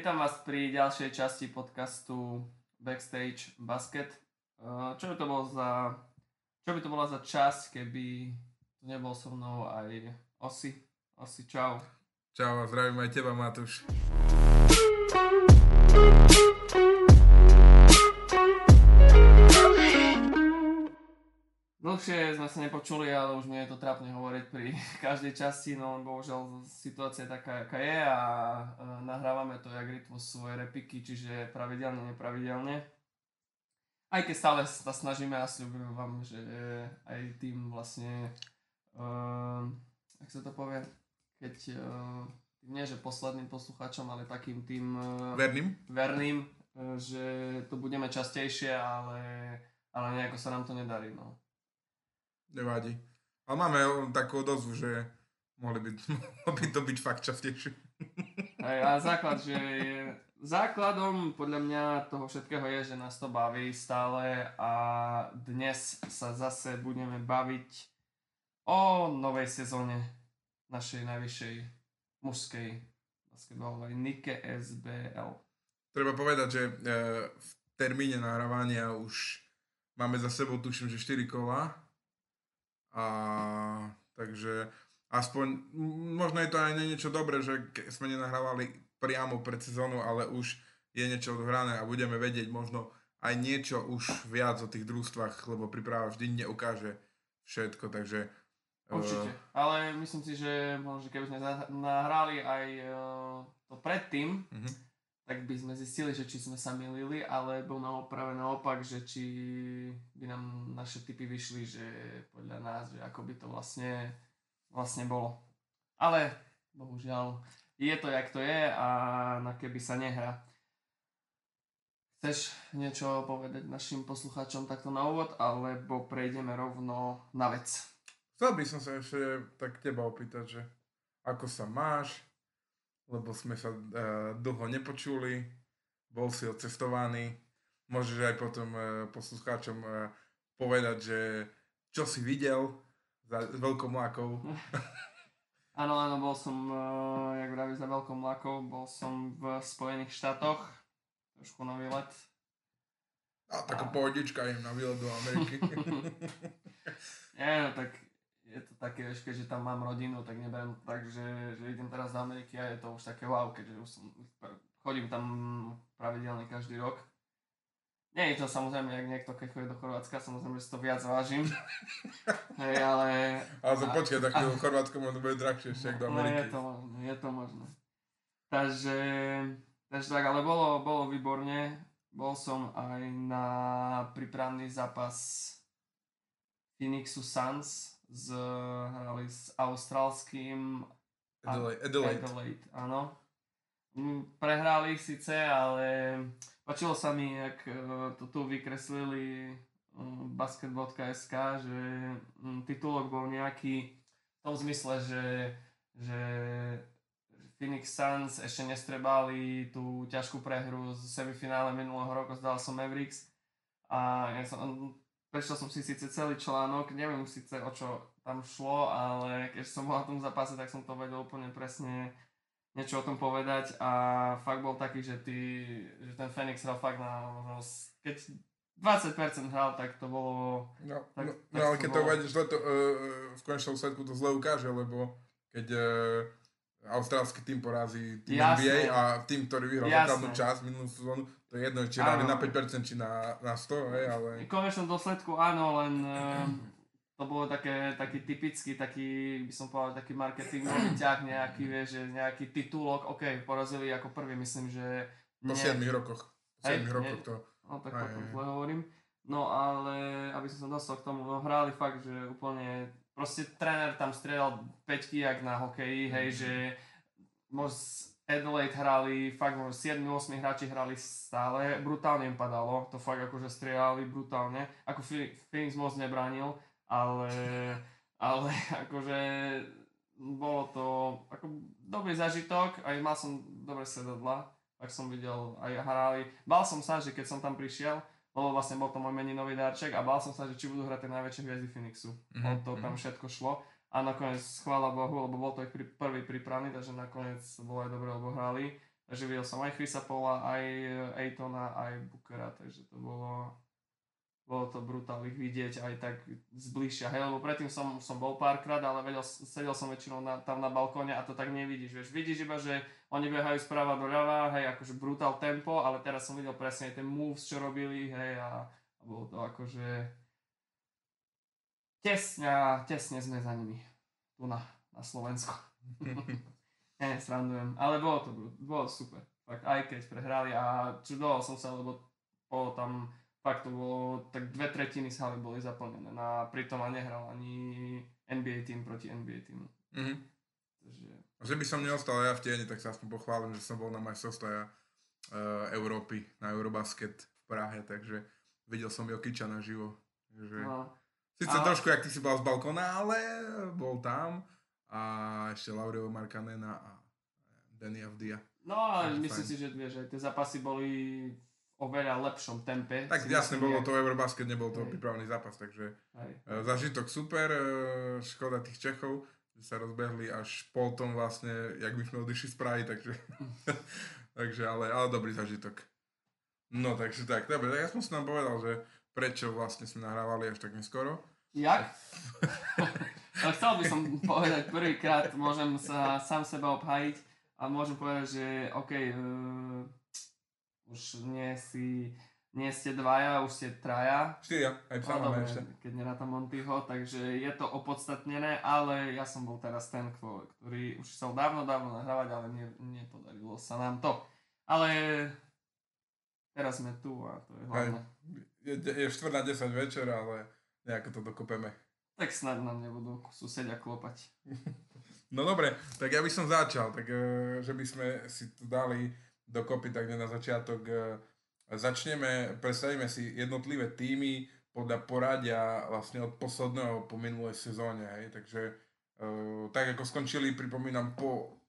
Vítam vás pri ďalšej časti podcastu Backstage Basket. Uh, Čo by to bol za, čo by to bola za časť, keby tu nebol so mnou aj Osi. Osi, čau. Čau a zdravím aj teba, Matúš. Dlhšie sme sa nepočuli, ale už mi je to trápne hovoriť pri každej časti, no bohužiaľ situácia je taká, aká je a e, nahrávame to jak rytmus svoje repiky, čiže pravidelne, nepravidelne. Aj keď stále sa snažíme a sľubujem vám, že aj tým vlastne, uh, ak sa to povie, keď, uh, nie že posledným poslucháčom, ale takým tým uh, Verným? verným, uh, že to budeme častejšie, ale, ale nejako sa nám to nedarí, no. Nevadí. Ale máme takú odozvu, že mohli by, mohlo by to byť fakt častejšie. Hej, a základ, že je, základom podľa mňa toho všetkého je, že nás to baví stále a dnes sa zase budeme baviť o novej sezóne našej najvyššej mužskej basketbalovej Nike SBL. Treba povedať, že e, v termíne nahrávania už máme za sebou, tuším, že 4 kola. A takže aspoň, možno je to aj niečo dobré, že sme nenahrávali priamo pred sezónou, ale už je niečo odohrané a budeme vedieť možno aj niečo už viac o tých družstvách, lebo príprava vždy neukáže všetko, takže... e, Určite. Ale myslím si, že možno, keby sme nahrali aj eh, to predtým, Mhm. Tak by sme zistili, že či sme sa milili, alebo no, práve naopak, že či by nám naše typy vyšli, že podľa nás, že ako by to vlastne, vlastne bolo. Ale bohužiaľ je to, jak to je a na keby sa nehrá. Chceš niečo povedať našim poslucháčom takto na úvod, alebo prejdeme rovno na vec? Chcel by som sa ešte tak teba opýtať, že ako sa máš, lebo sme sa uh, dlho nepočuli, bol si odcestovaný, môžeš aj potom uh, poslucháčom uh, povedať, že čo si videl za veľkou mlákou. Áno, áno, bol som, uh, jak vraví, za veľkou mlakou, bol som v Spojených štátoch, trošku nový let. A taká pohodička im na výlet do Ameriky. Nie, no tak je to také, vieš, keďže tam mám rodinu, tak neberiem to tak, že, že idem teraz do Ameriky a je to už také wow, keďže už som, chodím tam pravidelne každý rok. Nie je to samozrejme, jak niekto, keď chodí do Chorvátska, samozrejme, si to viac vážim. Hej, ale... Ale to a- počkaj, tak v Chorvátsku možno bude drahšie ešte ako do No je Ameriky. to možné, je to možné. Takže, takže tak, ale bolo, bolo výborne. Bol som aj na prípravný zápas Phoenixu Suns z, hrali s austrálským Adelaide. Adelaide. Adelaide, áno. Mm, Prehrali síce, ale páčilo sa mi, jak eh, to tu vykreslili mm, basket.sk, že mm, titulok bol nejaký v tom zmysle, že, že Phoenix Suns ešte nestrebali tú ťažkú prehru z semifinále minulého roku s Dallasom Mavericks a ja som, prečítal som si síce celý článok, neviem síce o čo tam šlo, ale keď som bol na tom zápase, tak som to vedel úplne presne niečo o tom povedať a fakt bol taký, že, ty, že ten Phoenix hral fakt na možno, keď 20% hral, tak to bolo No, Tak- no, tak no ale to keď to bolo. uvedeš zle, to, uh, v konečnom sledku to zle ukáže, lebo keď uh, austrálsky tým porazí tým Jasné. NBA a tým, ktorý vyhral základnú časť minulú sezónu, to je jedno, či na 5% či na, na 100, hej, ale... V konečnom dôsledku áno, len ehm, to bolo také, taký typický, taký, by som povedal, taký marketingový ťah, nejaký, vieš, že nejaký titulok, ok, porazili ako prvý, myslím, že Po 7 rokoch. Po Hej, 7 nie. rokoch to... No tak Aj, potom aj, hovorím. No ale, aby som sa dostal k tomu, no hrali fakt, že úplne, proste tréner tam strieľal peťky jak na hokeji, hej, Mhm. že mož Adelaide hrali, fakt možno 7-8 hráči hrali stále, brutálne im padalo, to fakt akože strieľali brutálne, ako Phoenix moc nebránil, ale, ale akože bolo to ako dobrý zažitok, aj mal som dobre sedadla, tak som videl aj hrali. Bál som sa, že keď som tam prišiel, lebo vlastne bol to môj meninový darček a bál som sa, že či budú hrať tie najväčšie hviezdy Phoenixu. Mhm, Mm-hmm. to tam všetko šlo. A nakoniec, chvála Bohu, lebo bol to ich prvý prípravný, takže nakoniec bolo aj dobre, lebo hrali. Takže videl som aj Chrisa Paula, aj Aitona, aj Bookera, takže to bolo, bolo to brutál ich vidieť aj tak zbližšia, hej, lebo predtým som, som bol párkrát, ale vedel, sedel som väčšinou na, tam na balkóne a to tak nevidíš, vieš, vidíš iba, že oni behajú sprava do ľava, hej, akože brutál tempo, ale teraz som videl presne ten moves, čo robili, hej, a, a bolo to akože tesne, tesne sme za nimi, tu na, na Slovensku. Nie, srandujem. Ale bolo to bolo super. Fakt, aj keď prehrali a čudoval som sa, lebo bolo tam, fakt to bolo, tak dve tretiny sály boli zaplnené. Na, pritom a nehral ani NBA tým proti NBA týmu. Mm-hmm. Takže... Že by som neostal ja v tieni, tak sa aspoň pochválim, že som bol na majstrovstve uh, Európy, na Eurobasket v Prahe, takže videl som Jokiča naživo. Takže... No. Sice a... trošku, jak ty si bol z balkóna, ale bol tam a ešte Laureo Markanena a Danny Avdia. No a myslím si, že vieš, aj tie zápasy boli oveľa lepšom tempe. Tak jasne, bolo to Eurobasket, nebol to pripravený zápas, takže Hej. E, zažitok super, e, škoda tých Čechov, že sa rozbehli až potom vlastne, jak by sme odišli z Prahy, takže, takže ale, ale dobrý zažitok. No takže tak, dobre, tak ja som si nám povedal, že prečo vlastne sme nahrávali až tak neskoro. Jak? Chcel by som povedať prvýkrát, môžem sa sám seba obhájiť a môžem povedať, že OK, uh, už nie si, nie ste dvaja, už ste traja. Štyria, aj psa no, dobre, ešte. Keď nerátam Montyho, takže je to opodstatnené, ale ja som bol teraz ten, ktorý už chcel dávno, dávno nahrávať, ale ne, nepodarilo sa nám to. Ale teraz sme tu a to je hlavné. Je, je 4 na 10 večer, ale nejako to dokopeme. Tak snad nám nebudú susedia klopať. No dobre, tak ja by som začal, tak e, že by sme si tu dali dokopy tak na začiatok. E, začneme, predstavíme si jednotlivé týmy podľa poradia vlastne od posledného po minulej sezóne, hej, takže e, tak ako skončili, pripomínam, po,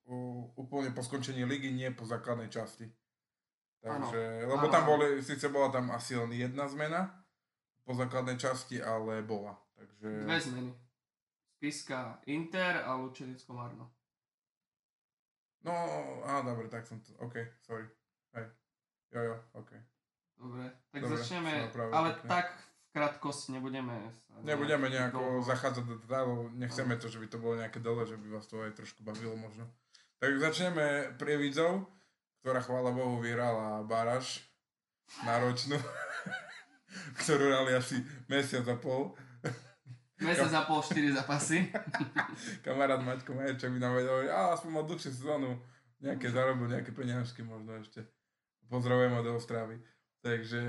úplne po skončení ligy, nie po základnej časti. Takže, ano. lebo ano. tam boli, síce bola tam asi len jedna zmena po základnej časti, ale bola. Takže... Dve zmeny. Spiska Inter a Lučenicko Marno. No, á, dobre, tak som to, OK, sorry. Hej. Jo, jo, OK. Dobre, tak dobre, začneme, ale pekne. tak v krátkosti nebudeme sa Nebudeme nejako dlho. zachádzať do detailov, nechceme to, že by to bolo nejaké dole, že by vás to aj trošku bavilo možno. Tak začneme prievidzou, ktorá chvála Bohu vyhrala Baraš náročnú, ktorú hrali asi mesiac a pol. Mesiac a pol, 4 zapasy. Kamarát Maťko Maječek by nám vedel, a aspoň mal dlhšiu sezónu, nejaké zarobil, nejaké peniažky možno ešte. Pozdravujem od Ostravy. Takže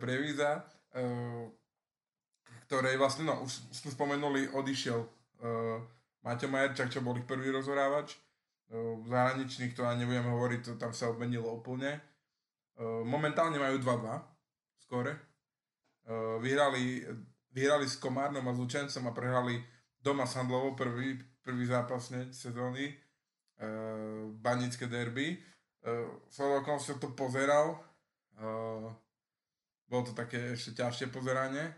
Prevíza, uh, ktorej vlastne, no, už sme spomenuli, odišiel uh, Maťo Majerčak, čo bol ich prvý rozhorávač. Zahraničných to ani nebudeme hovoriť, to tam sa obmenilo úplne. Momentálne majú 2-2 skore. Vyhrali vyhrali s Komárnom a s Lučencom a prehrali doma s Handlovou prvý, prvý zápas sezóny. Uh, Banické derby. Uh, Slovokom som to pozeral. Uh, bolo to také ešte ťažšie pozeranie,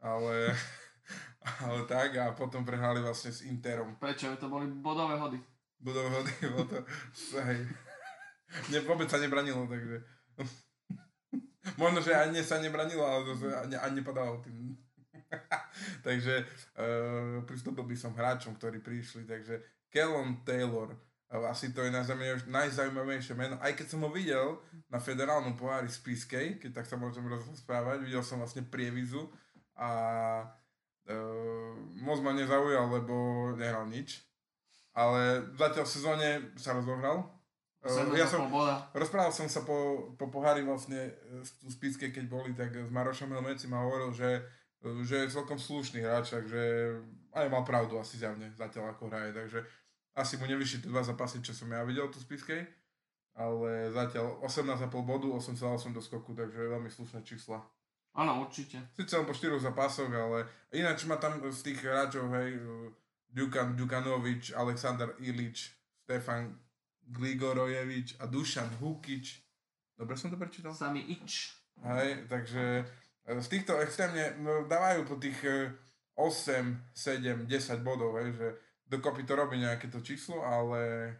ale, ale tak a potom prehrali vlastne s Interom. Prečo? To boli bodové hody. Bodové hody, bolo to, hej. Ne, vôbec sa nebranilo, takže... Možno, že ani sa nebranilo, ale zase ani, ani nepadalo tým takže uh, pristúpil by som hráčom, ktorí prišli, takže Kellon Taylor, uh, asi to je najzaujímavejšie meno, aj keď som ho videl na federálnom pohári z Piskej, keď tak sa môžem rozprávať, videl som vlastne prievizu a uh, moc ma nezaujal, lebo nehral nič. Ale zatiaľ v sezóne sa rozohral. Uh, ja som, rozprával som sa po, po pohári vlastne z Piskej, keď boli, tak s Marošom Helmecim a hovoril, že že je celkom slušný hráč, takže aj mal pravdu asi zjavne zatiaľ ako hraje, takže asi mu nevyšli tie dva zápasy, čo som ja videl tu z Piskej, ale zatiaľ 18,5 bodu, 8,8 do skoku, takže veľmi slušné čísla. Áno, určite. Sice len po 4 zápasoch, ale ináč má tam z tých hráčov, hej, Dukan Dukanovič, Aleksandr Ilič, Stefan Gligorojevič a Dušan Hukič. Dobre som to prečítal? Sami Ič. Hej, takže z týchto extrémne no, dávajú po tých 8, 7, 10 bodov, hej, že dokopy to robí nejaké to číslo, ale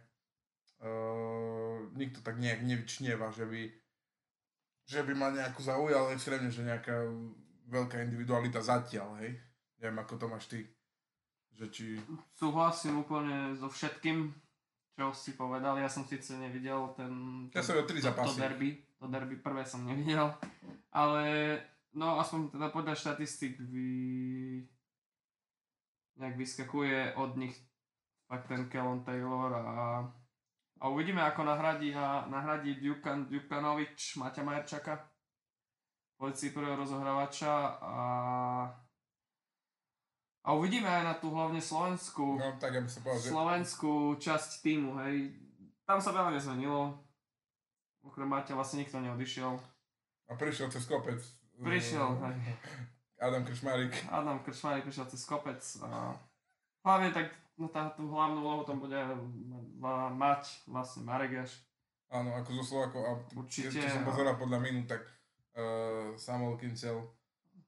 Uh, nikto tak nejak nevyčnieva, že by, že by ma nejako zaujal extrémne, že nejaká veľká individualita zatiaľ, hej. Neviem, ako to máš ty. Že či... Súhlasím úplne so všetkým, čo si povedal. Ja som síce nevidel ten... Ja som to, to derby. To derby prvé som nevidel. Ale no aspoň teda podľa štatistik vy... nejak vyskakuje od nich fakt ten Kellen Taylor a, a uvidíme ako nahradí, a, nahradí Djukan, Djukanovič Maťa Majerčaka v pozícii prvého rozohrávača a a uvidíme aj na tú hlavne slovenskú No tak, aby sa povedal, že... slovenskú časť týmu, hej. Tam sa veľa nezmenilo. Okrem Maťa vlastne nikto neodišiel. A prišiel cez kopec. Prišiel, uh, hej. Adam Kršmárik. Adam Krčmárik prišiel cez kopec a hlavne tak no, tá, tú hlavnú úlohu tam bude ma- mať vlastne Marek Jaš. Áno, ako zo Slovákov. A Určite, Čo som pozeral podľa minút, tak uh, Samuel Kincel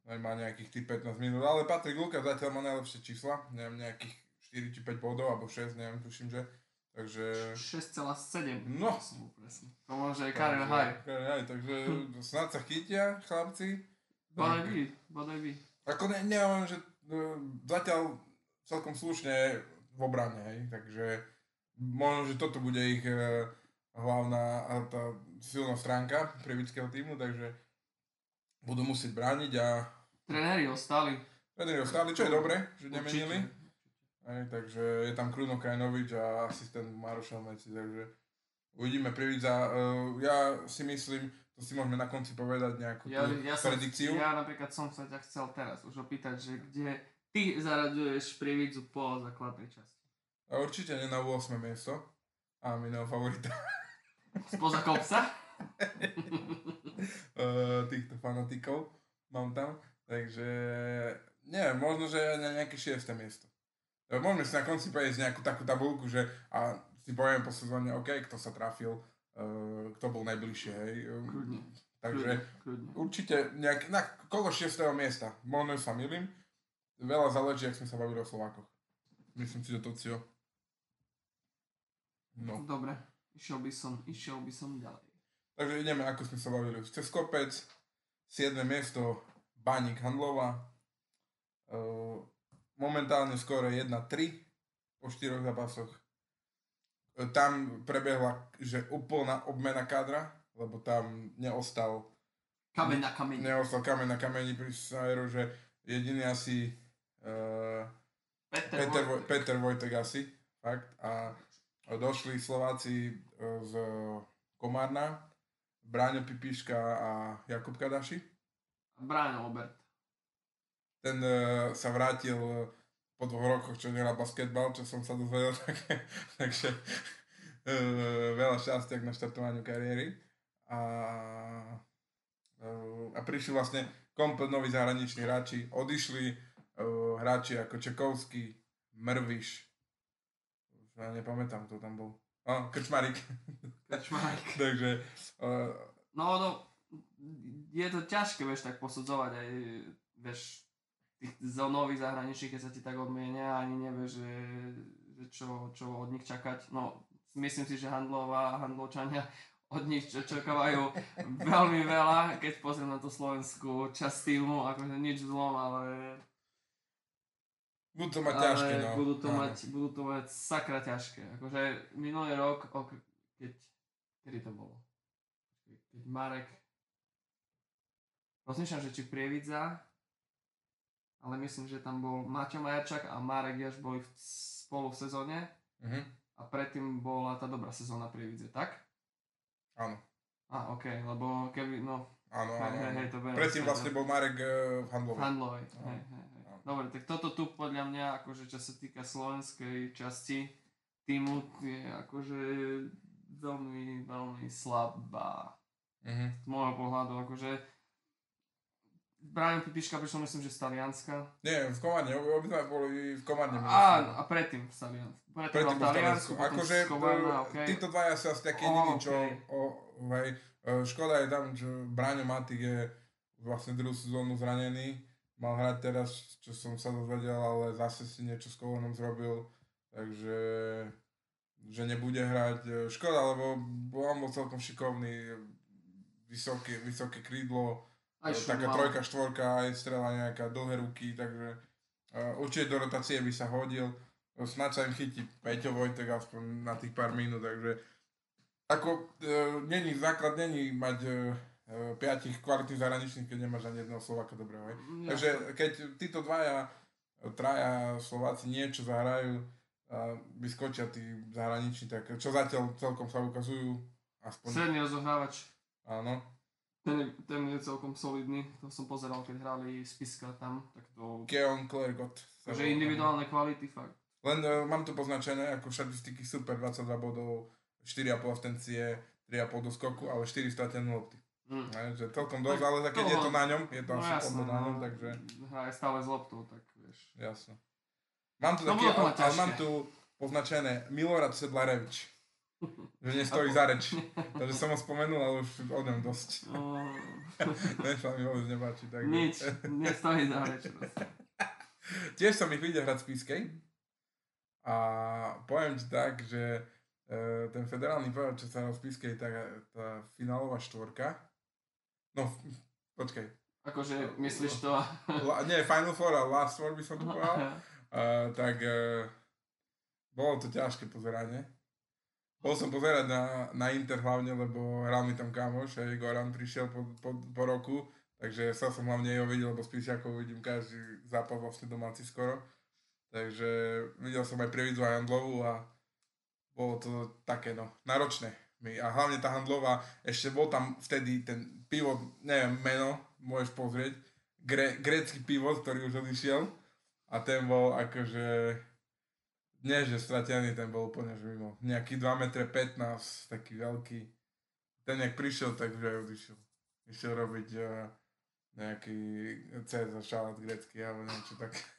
má nejakých tých 15 minút, ale Patrik Luka zatiaľ má najlepšie čísla, neviem, nejakých 4 či 5 bodov, alebo 6, neviem, tuším, že. Takže... 6,7. No. Presne. To môže aj takže- high. career high, takže snad sa chytia, chlapci. Bodaj by, bodaj by. Ako ne, neviem, že uh, zatiaľ celkom slušne v obrane, hej, takže možno, že toto bude ich uh, hlavná a tá silná stránka prebického týmu, takže budú musieť brániť a Trenéri ostali. tréneri ostali, čo je dobre, že nemenili. Hej, takže je tam Kruno Kajnovič a asistent Maroša Meci, takže uvidíme Prividza. Uh, ja si myslím, to si môžeme na konci povedať nejakú Ja, ja, som, predikciu. ja napríklad som sa ťa chcel teraz už opýtať, že kde ty zaraďuješ Prividzu po základnej časti. A určite nie na 8. miesto. A iného favorita Spoza kopca? eh, týchto fanatikov mám tam. Takže neviem, možno, že na nejaké 6. miesto. Eh, Môžeme si na konci povedať nejakú takú tabulku, že a si poviem po sezóne, OK, kto sa trafil, eh, kto bol najbližšie, hej. Kľudne. Takže Kľudne, určite nejak, na kolo 6. miesta. Možno sa milím. Veľa záleží, ak sme sa bavili o Slovákoch. Myslím si, že to cíl. No. Dobre, išiel by som, išiel by som ďalej. Takže ideme, ako sme sa bavili. Cez kopec, 7. miesto, Baník Handlova. Momentálne skoro 1-3 po 4 zápasoch. Tam prebehla, že úplná obmena kádra, lebo tam neostal, Kameň na kameň. neostal kameň na kameni pri Snyderu, že jediný asi uh, Peter, Peter, Vojtek. Voj- Peter Vojtek asi, fakt. A došli Slováci z Komárna, Bráňo Pipiška a Jakub Kadaši. Brian Obert. Ten uh, sa vrátil e, po dvoch rokoch, čo nehral basketbal, čo som sa dozvedel, tak, takže uh, veľa šťastia k naštartovaniu kariéry. A, uh, a prišli vlastne komplet noví zahraniční hráči. Odišli uh, hráči ako Čekovský, Mrviš, už ja nepamätám, kto tam bol. A, Krčmarik. Kačmarek. takže uh, No, no, je to ťažké, vieš, tak posudzovať aj, vieš, tých zónových zahraničných, keď sa ti tak odmienia, ani nevieš, že, že čo, čo od nich čakať. No, myslím si, že Handlová a Handlovčania od nich čo čakávajú veľmi veľa, keď pozriem na tú slovenskú časť týmu, akože nič zlom, ale, budú to mať ale ťažké, no. budú, to Áno. mať, budú to mať sakra ťažké. Akože minulý rok, ok, keď, kedy to bolo? Keď Marek rozmýšľam, že či Prievidza, ale myslím, že tam bol Maťo Majerčak a Marek Jaš boli v, spolu v sezóne Mhm. a predtým bola tá dobrá sezóna Prievidze, tak? Áno, A, ok, lebo keby, no, áno, áno. hej, hej, to Predtým vlastne no. bol Marek uh, v v Handlove. Handlovej, hej, hej, hej. Dobre, tak toto tu podľa mňa, akože čo sa týka slovenskej časti týmu, je akože veľmi, veľmi slabá. Mhm. Z môjho pohľadu, akože Brian Pipiška prišiel myslím, že z Talianska. Nie, v Komárne, obi- obidva boli v Komárne. A, a predtým v Taliansku. Predtým, Predtým v Taliansku, Akože Komárna, e, okay. títo dvaja sú asi takí Ó, jediní, čo... okej. O, hej, e, škoda je tam, že Braňo Matik je vlastne druhú sezónu zranený. Mal hrať teraz, čo som sa dozvedel, ale zase si niečo s kolonom zrobil. Takže že nebude hrať. E, Škoda, lebo on bol celkom šikovný, vysoké, vysoké krídlo, Aj e, taká mal. trojka, štvorka, aj strela nejaká, dlhé ruky, takže uh, určite do rotácie by sa hodil. Snad sa im chytí Peťo Vojtek aspoň na tých pár minút, takže ako uh, není, základ není mať uh, piatich kvalitných zahraničných, keď nemáš ani jedného Slováka dobrého. Hej? Mm, Takže keď títo dvaja, traja Slováci niečo zahrajú a vyskočia tí zahraniční, tak čo zatiaľ celkom sa ukazujú, aspoň, Stredný rozohrávač, áno. ten, je- ten je celkom solidný, to som pozeral, keď hrali Spiska tam, tak to... Keon Klergot. sa Takže individuálne kvality fakt. Len uh, mám tu poznačené ako štatistiky super, 22 bodov, 4,5 abstencie, 3,5 do skoku, ale 4 stratené lopty. Mm. Ne, že celkom dosť, Tak ale tak keď toho- je to na ňom, je to No asi jasné, na ňom, no, takže hraje stále s loptou, tak vieš. jasno. Mám tu No, taký, ale, ale mám tu poznačené Milorad Sedlarevič. že nestojí za reč. Takže som ho spomenul, ale už o ňom dosť. Ten sa mi vôbec nepáči. Takže... nič, nestojí za reč. Tiež som ich videl hrať z Pískej. A poviem ti tak, že e, ten federálny pohár, čo sa hral v Pískej, tá, tá finálová štvorka. No, počkaj. Akože, myslíš to? La, nie, Final Four, ale Last Four by som to povedal. Uh, tak uh, bolo to ťažké pozeranie. Bol som pozerať na, na Inter hlavne, lebo hral mi tam kamoš, aj Goran prišiel po, po, po roku, takže sa som hlavne jeho videl, lebo Písiakou vidím každý zápas vlastne domáci skoro. Takže videl som aj Prievidzu a Handlovu a bolo to také no, náročné. A hlavne tá Handlová, ešte bol tam vtedy ten pivot, neviem meno, môžeš pozrieť, gre, grécky pivot, ktorý už odišiel a ten bol akože nie, že stratený, ten bol úplne že mimo. Nejaký 2 m 15, taký veľký. Ten jak prišiel, tak už aj odišiel. Išiel robiť uh, nejaký Cezar šalát grecký alebo niečo také.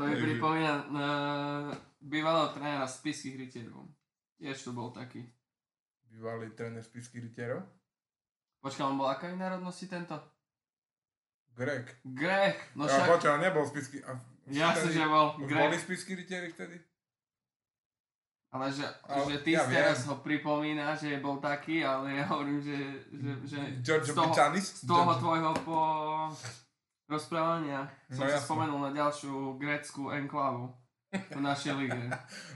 To mi pripomína uh, bývalého trénera z Piských rytierov. Tiež to bol taký. Bývalý tréner spiských rytierov. Počkaj, on bol akej národnosti tento? Grek. Grek, no však, počkaj, on nebol spisky... A, jasne, že bol Už boli spisky rytieri vtedy? Ale že, Ale že ty ja teraz viem. ho pripomína, že bol taký, ale ja hovorím, že, že, že Giorgio z toho, Picanis? z toho Giorgio- tvojho po rozprávania som No si jasne. spomenul na ďalšiu grécku enklavu v našej lige.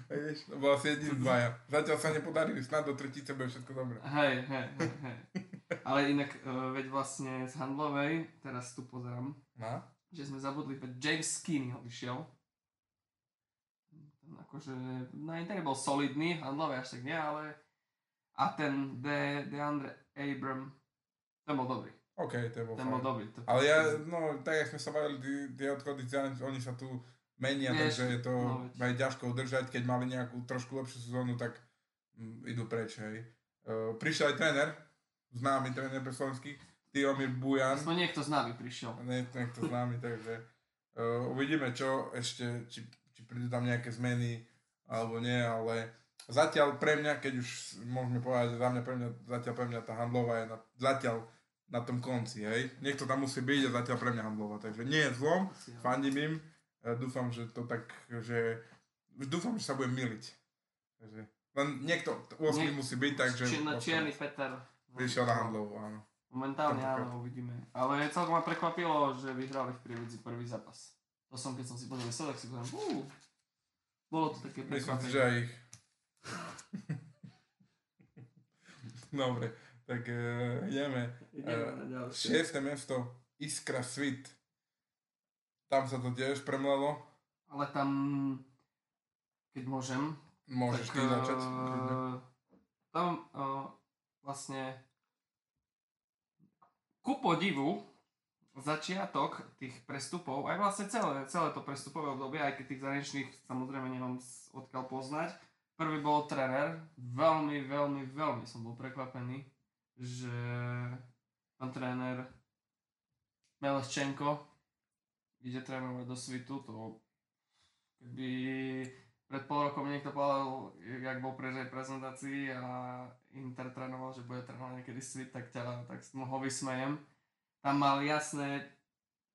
Vieš, to bol asi jediný dvaja. Zatiaľ sa nepodarili, snad do tretice bude všetko dobré. Hej, hej, hej, hej. Ale inak, uh, veď vlastne z Handlovej, teraz tu pozerám, No? že sme zabudli, veď James Skinny odišiel. Akože na Interi bol solidný, Handlovej až tak nie, ale a ten De, DeAndre Abram, ten bol dobrý. OK, to bol Ten bol dobrý. To, Ale ja, no, tak jak sme sa bavili, tie odchody, oni sa tu menia, Vieš, takže je to no aj ťažko udržať, keď mali nejakú trošku lepšiu sezónu, tak mm, idú preč, hej. Uh, prišiel aj tréner, známy tréner pre slovenských, Tiomir Bujan, Aspoň niekto z nami prišiel. nie, niekto známy, takže uh, uvidíme, čo ešte, či, či prídu tam nejaké zmeny, alebo nie, ale zatiaľ pre mňa, keď už môžeme povedať, za mňa, pre mňa, zatiaľ pre mňa tá handlová je na, zatiaľ na tom konci, hej. Niekto tam musí byť a zatiaľ pre mňa handlová, takže nie je zlom, ja. fandím im, dúfam, že to tak, že dúfam, že sa budem miliť. Takže, len niekto, 8 Nie- musí byť, takže Či, na Čierny Peter. prišiel na handlovú, áno. Momentálne áno, uvidíme. Ale celkom ma prekvapilo, že vyhrali v Prievidzi prvý zápas. To som, keď som si pozrel výsledok, si povedal, uh, bolo to také Myslím si, prekvapenie. že aj ich. Dobre, tak uh, ideme. Ideme na ďalšie. Šieste miesto, Iskra Svit. Tam sa to tiež premlelo. Ale tam, keď môžem, Môžeš tak ty začať. eh, tam eh, vlastne ku podivu začiatok tých prestupov, aj vlastne celé, celé to prestupové obdobie, aj keď tých zahraničných samozrejme nemám odkiaľ poznať. Prvý bol tréner, veľmi, veľmi, veľmi som bol prekvapený, že pán tréner Meleščenko ide trénovať do Svitu, to keby pred pol rokom niekto povedal, jak bol pre reprezentácii a Inter trénoval, že bude trénovať niekedy Svit, tak ťa tak ho vysmejem. Tam mal jasné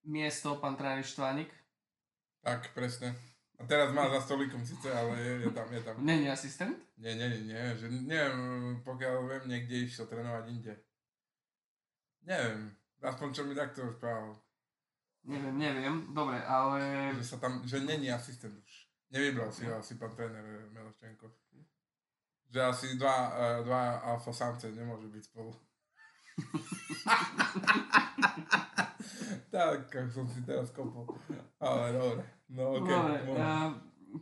miesto pán tréner Štvánik, Tak, presne. A teraz má za stolikom síce, ale je, je tam, je tam. Není asistent? Nie, nie, nie, nie, že neviem, pokiaľ viem, niekde išiel trénovať inde. Neviem, aspoň čo mi takto rozprával. Neviem, neviem. Dobre, ale... Že sa tam, že není asistent už. Nevybral si ho asi pán tréner eh, Meloščenko. Že asi dva, uh, dva alfa samce nemôžu byť spolu. tak, ako som si teraz kopol. Ale dobre. No okej. Dobre, uh,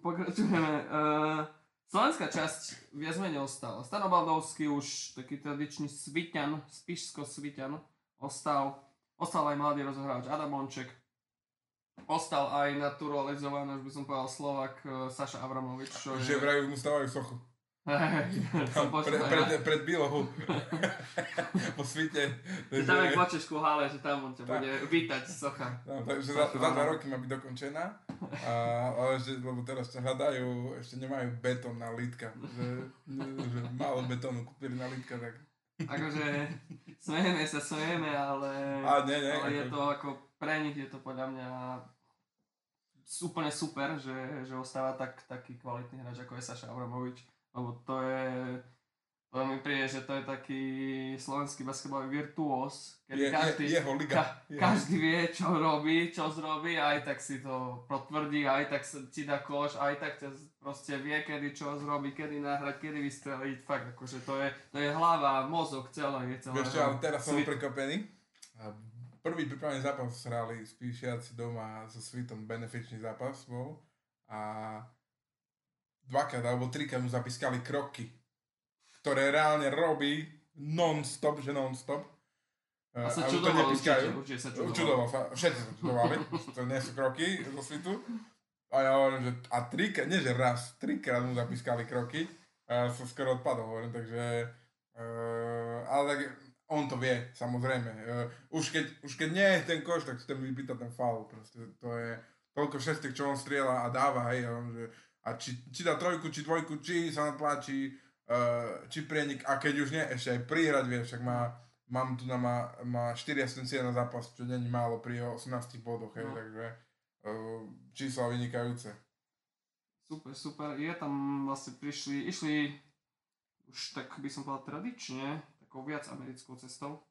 pokračujeme. Uh, slovenská časť viac menej ostala. Stano Baldovský už taký tradičný Sviťan, Spišsko-Sviťan, ostal. Ostal aj mladý rozohráč Adam Monček. Ostal aj naturalizovaný, už by som povedal Slovak uh, Saša Abramovič, čo je... Že vraj mu stávajú sochu. som počul, pred, pred Bilohu. po svite. že tam je ku hale, že tam on ťa Tak. bude vítať socha. No, takže za, za dva roky má byť dokončená, a, ale že, lebo teraz sa hľadajú, ešte nemajú betón na lítka, že, že málo betónu kúpili na lítka, tak... Akože smejeme sa, smejeme, ale, A nie, nie, ale je ako- to ako pre nich je to podľa mňa úplne super, že, že ostáva tak, taký kvalitný hráč ako je Saša Abramovič, lebo to je to mi príde, že to je taký slovenský basketbalový virtuós, kedy Je, každý, je, jeho liga. ka, každý vie, čo robí, čo zrobí, aj tak si to potvrdí, aj tak ti dá koš, aj tak ťa proste vie, kedy čo zrobí, kedy nahrať, kedy vystreliť, fakt, akože to je, to je hlava, mozog celé, je celé. Vieš čo, ale teraz som prekvapený. Prvý prípravný zápas hrali spíšiaci doma so Svitom, benefičný zápas bol. A dvakrát alebo trikrát mu zapískali kroky, ktoré reálne robí non-stop, že non-stop. A sa čudoval určite, určite sa čudoval. Čudoval sa, všetci sa čudovali, to nie sú kroky zo svitu. A ja hovorím, že a trikrát, nie že raz, trikrát mu zapískali kroky. A ja som skoro odpadol, hovorím, takže... Uh, ale tak on to vie, samozrejme. Uh, už, keď, už keď nie je ten koš, tak si ten vypýta ten foul. Proste to je toľko šestek, čo on strieľa a dáva, hej. A, on, že, a či, či dá trojku, či dvojku, či sa napláči, uh, či prienik, a keď už nie, ešte aj prihrať vie, však má, mám tu na má, má 4 asistencie na zápas, čo není málo pri 18 bodoch, hej, No. takže uh, čísla vynikajúce. Super, super. Je tam vlastne prišli, išli už tak by som povedal tradične, takou viac americkou cestou.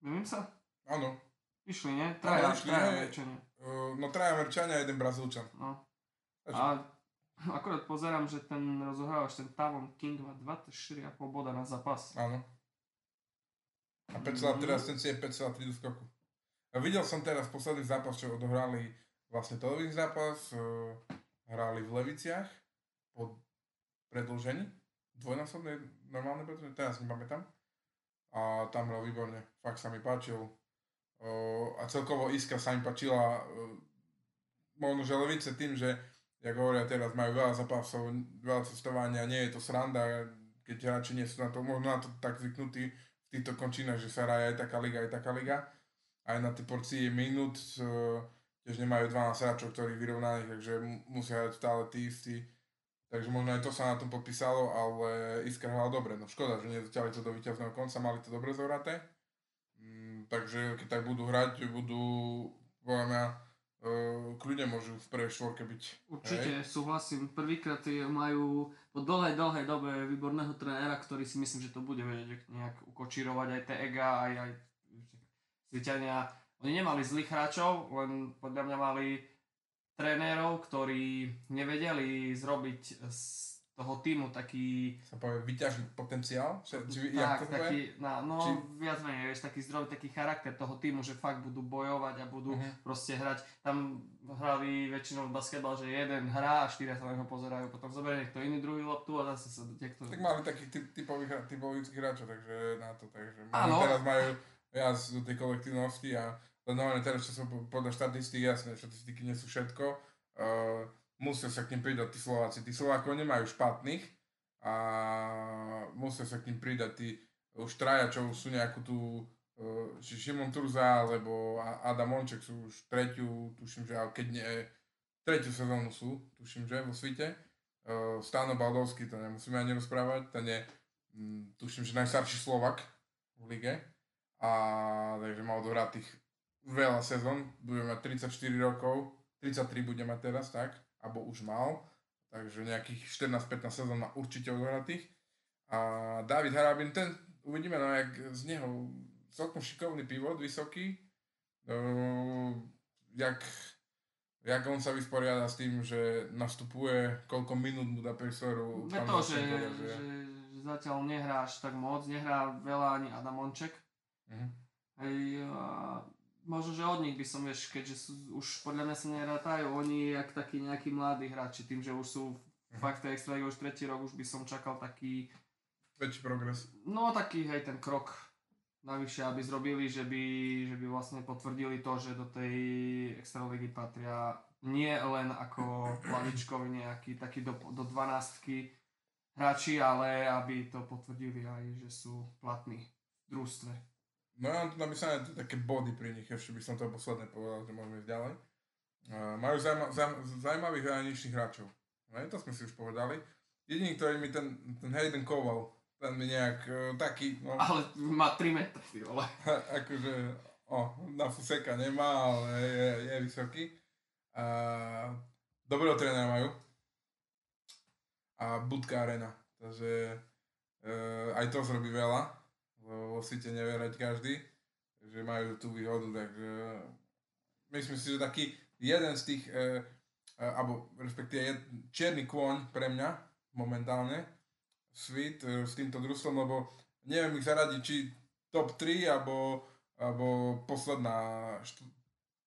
Vymím sa? Áno, Išli, nie? Traja, išli, traja. Američania. uh, no traja Američania a jeden Brazílčan. No. A akorát pozerám, že ten rozohrávač, ten Tavon King má 24,5 boda na zápas. Áno. A 5,3 asistencie, 5,3 do skoku. A videl som teraz posledný zápas, čo odohrali vlastne televízny zápas, uh, hrali v Leviciach po predlžení, dvojnásobné normálne predlženie, teraz nepamätám. A tam hral výborne, fakt sa mi páčil. Uh, a celkovo Iska sa mi páčila, uh, možno že Levice tým, že jak hovoria teraz, majú veľa zápasov, veľa cestovania, nie je to sranda, keď hráči nie sú na to, možno na to tak zvyknutí v týchto končinách, že sa hraje aj taká liga, aj taká liga. Aj na tie porcie minút uh, tiež nemajú 12 hráčov, ktorí vyrovnaní, takže mu- musia hrať stále tí istí. Takže možno aj to sa na tom popísalo, ale Iskra hral dobre. No škoda, že nedotiahli to do víťazného konca, mali to dobre zohraté. Mm, takže keď tak budú hrať, budú, podľa mňa, kľudne môžu v prvej štvorke byť. Určite, súhlasím. Prvýkrát majú po dlhej, dlhej dobe výborného trénera, ktorý si myslím, že to bude vedieť nejak ukočírovať aj TEGA, aj, aj Sviťania. Oni nemali zlých hráčov, len podľa mňa mali trénerov, ktorí nevedeli zrobiť z toho týmu taký, Sa povie, vyťažiť potenciál? Či, či, tak, taký, na, no Či- viac menej, vieš, taký zdroj, taký charakter toho týmu, že fakt budú bojovať a budú Mhm. proste hrať. Tam hrali väčšinou basketbal, že jeden hrá a štyria sa na neho pozerajú, potom zoberie niekto iný druhý loptu a zase sa niekto... Tak mali takých typ, typových, typových hráčov, takže na to, takže možno teraz majú viac do tej kolektívnosti a len normálne teraz, čo som po- podľa štatistík, jasné, štatistiky nie sú všetko, uh, musia sa k ním pridať tí Slováci. Tí Slovákov nemajú špatných a musia sa k ním pridať tí už traja, čo sú nejakú tú či Šimon Turza alebo Adam Monček sú už tretiu, tuším, že keď nie, tretiu sezónu sú, tuším, že vo svite. Uh, Stano Baldovský, to nemusíme ani rozprávať, ten je, mm, tuším, že najstarší Slovak v lige. A takže mal odohrať tých veľa sezón, bude mať 34 rokov, 33 bude mať teraz, tak, alebo už mal, takže nejakých 14-15 sezón má určite odohratých. A David Harabin, ten uvidíme, no jak z neho celkom šikovný pivot, vysoký, uh, jak, jak on sa vysporiada s tým, že nastupuje, koľko minút mu dá priestoru. Je to, že, že, že zatiaľ nehrá až tak moc, nehrá veľa ani Adam Monček. Uh-huh. Hej, a možno, že od nich by som, vieš, keďže sú, už podľa mňa sa nerátajú, oni jak takí nejakí mladí hráči, tým, že už sú Mhm. fakt extra už tretí rok, už by som čakal taký, Väčší progres. no taký, hej, ten krok navyše, aby zrobili, že by, že by vlastne potvrdili to, že do tej extraligy patria nie len ako lavičkovi nejaký taký do, do 12 hráči, ale aby to potvrdili aj, že sú platní v družstve. No ja mám tu napísané také body pri nich, ešte by som to posledné povedal, že môžeme ísť ďalej. Uh, majú zaujíma, zaujíma, zaujímavých hraničných hráčov. No, to sme si už povedali. Jediný, ktorý mi ten, ten Hayden Koval, ten mi nejak uh, taký, no, Ale má 3 metre, ty vole. akože, o, na fuseka nemá, ale je, je vysoký. Uh, dobrého trénera majú. A Budka Arena, takže uh, aj to zrobí veľa. Vo Site nevierať každý, že majú tú výhodu, takže myslím si, že taký jeden z tých, uh, alebo respektíve jed, čierny kôň pre mňa momentálne, Sweet uh, s týmto družstvom, lebo neviem ich zaradiť, či top 3, alebo, alebo posledná št-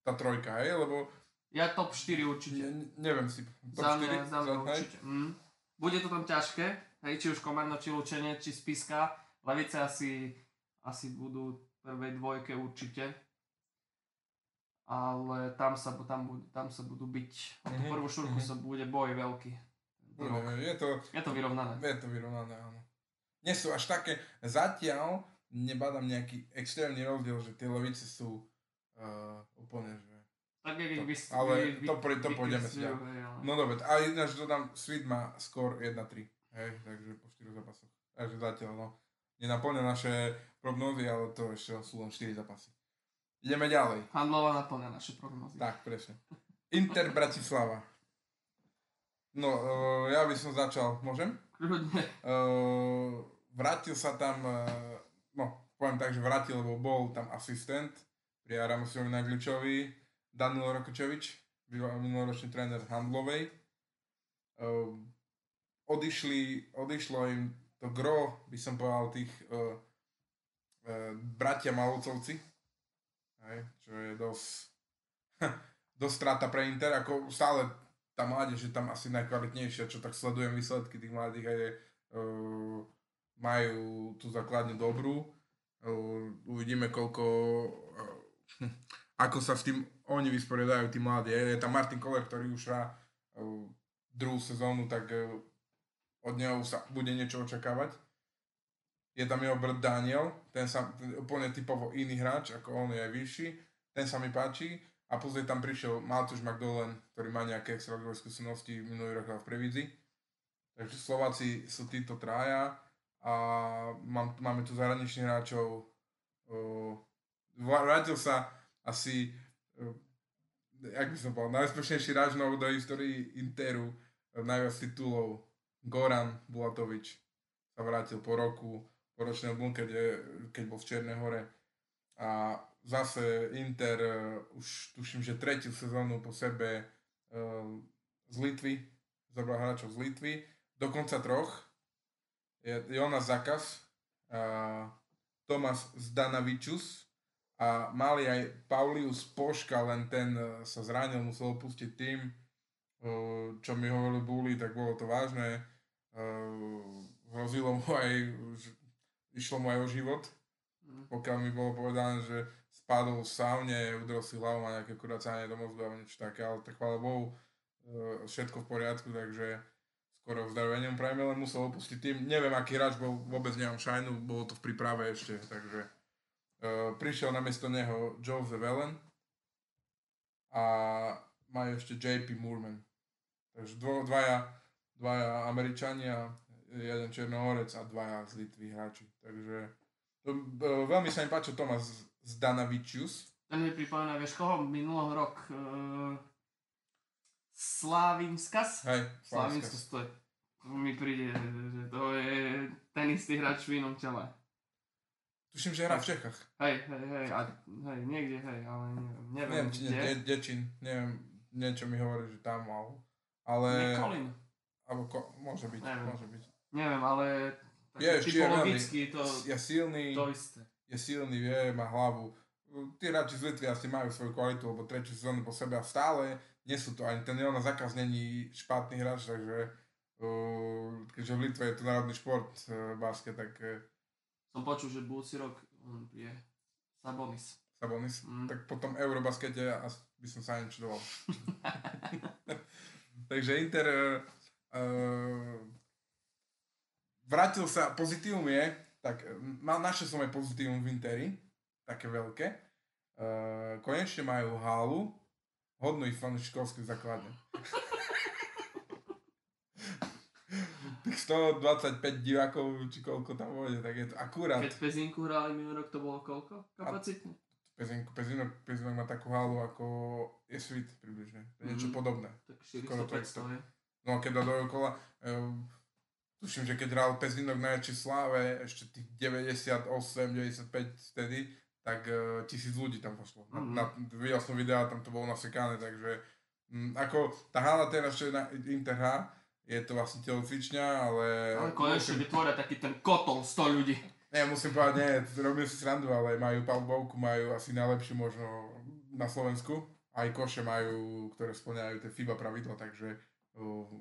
tá trojka, hej, lebo Ja top 4 určite. ne, neviem si. Top Za mňa, 4? za mňa hej? určite. Mm. Bude to tam ťažké, hej, či už Komando, či Lučenie, či Spiska. Lavice asi, asi budú prvej dvojke určite. Ale tam sa, tam, budú, tam sa budú byť. O tú Mhm, prvú šurku mhm. sa bude boj veľký. Bude, je to, Je to vyrovnané. je to vyrovnané, áno. Nie sú až také, zatiaľ nebadám nejaký extrémny rozdiel, že tie levice sú uh, úplne, že... Tak jak ich vy, Ale vy, to pri- to pôjdeme si ale- No dobre, a ináč dodám, Sweet má skôr 1-3, hej, takže po 4 zápasoch. Takže zatiaľ, no, nenaplňa naše prognózy, ale to ešte sú len 4 zápasy. Ideme ďalej. Handlova naplňa naše prognozy. Tak, presne. Inter Bratislava. No, uh, ja by som začal, môžem? Kľudne. Uh, vrátil sa tam, uh, no, poviem tak, že vrátil, lebo bol tam asistent pri Aramosovi Nagličovi, Danilo Rokočevič, minuloročný tréner Handlovej. Uh, odišli, odišlo im to gro, by som povedal, tých uh, uh, bratia Malovcovci, hej, čo je dosť, dosť strata pre Inter, ako stále tá mládež je tam asi najkvalitnejšia, čo tak sledujem výsledky tých mladých aj uh, majú tú základňu dobrú. Uh, uvidíme, koľko, uh, ako sa s tým oni vysporiadajú, tí mladí. Je tam Martin Koller, ktorý už hrá uh, druhú sezónu, tak uh, od neho sa bude niečo očakávať. Je tam jeho brat Daniel, ten sa ten úplne typovo iný hráč, ako on je vyšší. Ten sa mi páči. A pozrie tam prišiel Matúš McDolan, ktorý má nejaké extraligovej skúsenosti minulý rok v Previdzi. Takže Slováci sú títo traja a mám, máme tu zahraničných hráčov. Uh, vrátil sa asi, uh, jak by som povedal, najúspešnejší hráč do histórii Interu, najviac titulov, Goran Bulatovič sa vrátil po roku, po ročnej bunke, kde, keď bol v Čiernej hore. A zase Inter uh, už tuším, že tretiu sezónu po sebe uh, z Litvy, zobral hráčov z Litvy, dokonca troch. Je Jonas Zakas, uh, Tomas Zdanavičus a mali aj Paulius Poška, len ten sa zranil, musel opustiť tým, čo mi hovorili Búli, tak bolo to vážne. Uh, hrozilo mu aj, išlo mu aj o život Mm. pokiaľ mi bolo povedané, že spadol v saune, udrel si hlavu, má nejaké kuracanie do mozgu alebo niečo také, ale tak chvála Bohu, e, všetko v poriadku, takže skoro vzdravenie mu prajeme, len musel opustiť tým. Neviem, aký hráč bol, vôbec nemám šajnu, bolo to v príprave ešte, takže uh, prišiel na miesto neho Joseph Allen a majú ešte JP Moorman. Takže dvo, dvaja, dvaja Američania, jeden Černohorec a dvaja z Litvy hráči. Takže to, uh, veľmi sa mi páčil Tomas Zdanavičius. Ten mi pripomína, vieš koho, minulý rok uh, Slavinskas. Hej, Slavinskas, to je, mi príde, že to je ten istý hráč v inom tele. Tuším, že hrá v Čechách. Hej, hej, hej, a, hej, niekde, hej, ale neviem, neviem, Neviem, kde. de, Dečín, neviem, niečo mi hovorí, že tam mal. Ale, Nie, Colin. Alebo ko, môže byť, Neviem. môže byť. Neviem, ale tak Je, typologicky to, Je silný, to isté. je silný, vie, má hlavu. Tí hráči z Litvy asi majú svoju kvalitu, lebo tretiu sezónu po sebe a stále nie sú to, ani ten Jonas Zakaz není špatný hráč, takže uh, keďže v Litve je to národný šport uh, basket, tak uh, Som počul, že budúci rok on je Sabonis. Sabonis, Mm. tak po tom Eurobaskete as- by som sa ani čudoval. takže Inter uh, vrátil sa, pozitívum je, tak uh, na, našiel som aj pozitívum v Interi, také veľké. Uh, konečne majú hálu, hodnú ich fanúšikovskú základne. Tých 125 divákov, či koľko tam bude, tak je to akurát. Keď Pezinku hrali minulý rok, to bolo koľko? Kapacitne? Pezinku, Pezinok, Pezinok má takú halu ako je svit približne. To je niečo Mhm. podobné. Tak Skoro 400-500, hej. No a keď dá dookola, um, tuším, že keď hral Pezinok na sláve, ešte tých 98, 95 vtedy, tak uh, tisíc ľudí tam pošlo. Na, Mhm. na, videl som videa, tam to bolo nasekané, takže um, ako tá hala teraz, čo je na Inter hrá, je to vlastne telocvičňa, ale... Ale konečne musím, vytvoria taký ten kotol 100 ľudí. nie, musím povedať, nie, robím si srandu, ale majú palbovku, majú asi najlepšiu možno na Slovensku. Aj koše majú, ktoré splňajú tie FIBA pravidla, takže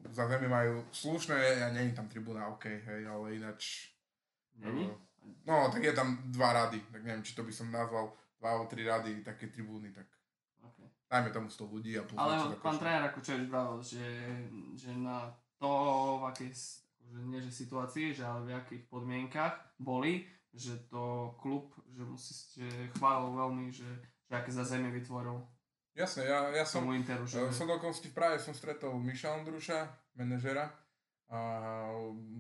za zemi majú slušné, ja je tam tribúna, OK, hej, ale ináč... Není? uh, No, tak je tam dva rady, tak neviem, či to by som nazval dva alebo tri rady, také tribúny, tak Okay. dajme tomu 100 ľudí a plus Ale pán tréner ako čo vravel, že, že na to, v akej, akože nie že situácii, že ale v akých podmienkach boli, že to klub, že musí, že chválil veľmi, že, že aké za zemi vytvoril Jasné, ja, ja som... tomu Interu, že Uh, som dokonca v Prahe som stretol Miša Ondruša, manažera a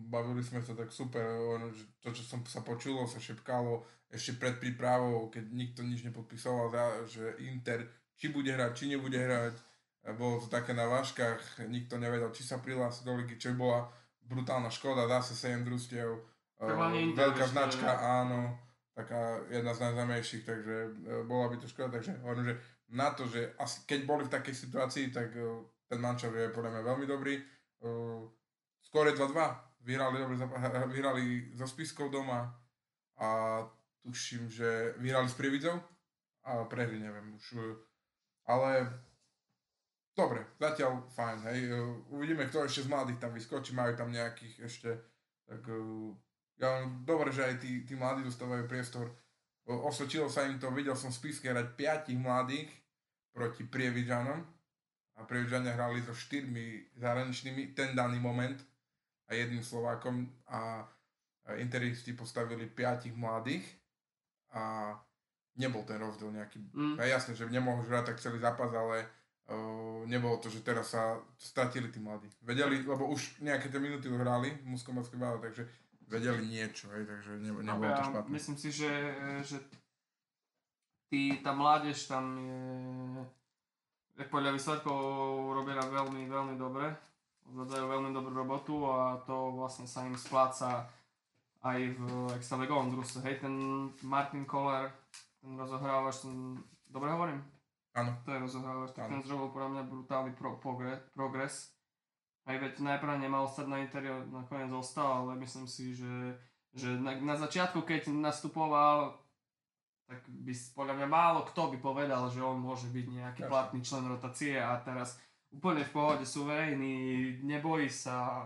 bavili sme sa tak super, že to, čo som sa počulo, sa šepkalo ešte pred prípravou, keď nikto nič nepodpisoval, že Inter či bude hrať, či nebude hrať. Bolo to také na váškach, nikto nevedel, či sa prihlási do ligy, čo bola brutálna škoda, zase 7 družstiev, Inter, veľká značka, áno, taká jedna z najznámejších, takže uh, bola by to škoda, takže hovorím, že na to, že asi keď boli v takej situácii, tak uh, ten mančov je podľa mňa veľmi dobrý. Skôr je 2-2. Vyhrali, dobre, vyhrali so Spiskou doma a tuším, že vyhrali s Prievidzou a prehry, neviem už. uh, Ale dobre, zatiaľ fajn, hej. Uvidíme, kto ešte z mladých tam vyskočí, majú tam nejakých ešte, tak ja, dobre, že aj tí, tí mladí dostávajú priestor. Osvedčilo sa im to, videl som v Spiske hrať piatich mladých proti Prievidžanom a Prievidžania hrali so štyrmi zahraničnými ten daný moment a jedným Slovákom a Interisti postavili piatich mladých a nebol ten rozdiel nejaký. Mm. A jasné, že nemohol hrať tak celý zápas, ale uh, nebolo to, že teraz sa stratili tí mladí. Vedeli, lebo už nejaké tie minúty hrali v Muskom takže vedeli niečo, hej, takže ne, nebolo to špatné. myslím si, že, že tí, tá mládež tam je jak podľa výsledkov robia veľmi, veľmi dobre. Odvádzajú veľmi dobrú robotu a to vlastne sa im spláca aj v extraligovom družstve. Hej, ten Martin Koller, ten rozohrávač, ten, dobre hovorím? Áno. To je rozohrávač, tak ten zrobil podľa mňa brutálny pro, progres. Aj veď najprv nemal stať na interior, nakoniec zostal, ale myslím si, že, že na, na začiatku, keď nastupoval, tak by podľa mňa málo kto by povedal, že on môže byť nejaký platný člen rotácie a teraz úplne v pohode, suverénny, nebojí sa a,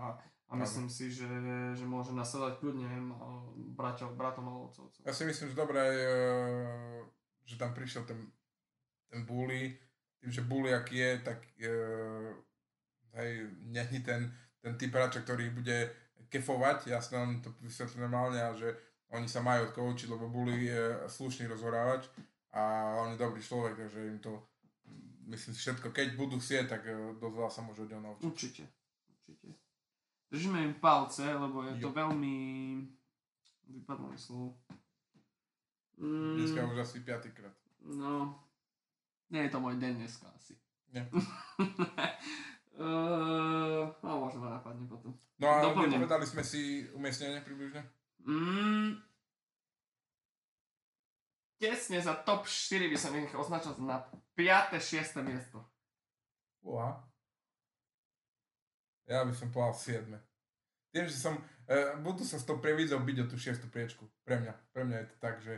a myslím si, že, že môže nasledovať kľudne no, braťov, bratom Olovcovcov. Ja si myslím, že dobré eh, že tam prišiel ten, ten bully, tým, že bully aký je, tak uh, hej, není ten, ten typ hráča, ktorý bude kefovať, jasné, on to vysvetlí normálne, a že oni sa majú od koho učiť, lebo bully je slušný rozhorávač a on je dobrý človek, takže im to myslím si všetko, keď budú chcieť, tak eh, dosť veľa sa môže od neho naučiť. Určite, určite. Držíme im palce, lebo je to Jo. veľmi... Vypadlo mi slovo. Mm, Dneska už asi piatýkrát. No, nie je to môj deň dneska asi. Nie. Uh, no, možno ma napadne potom. No a Doplním. nepovedali sme si umiestnenie približne? Mm, tesne za top 4 by som ich označil na 5. 6. miesto. Uha. Ja by som povedal 7. Tým, že som, e, budú sa s tou prevízou byť o tú 6. priečku. Pre mňa. Pre mňa je to tak, že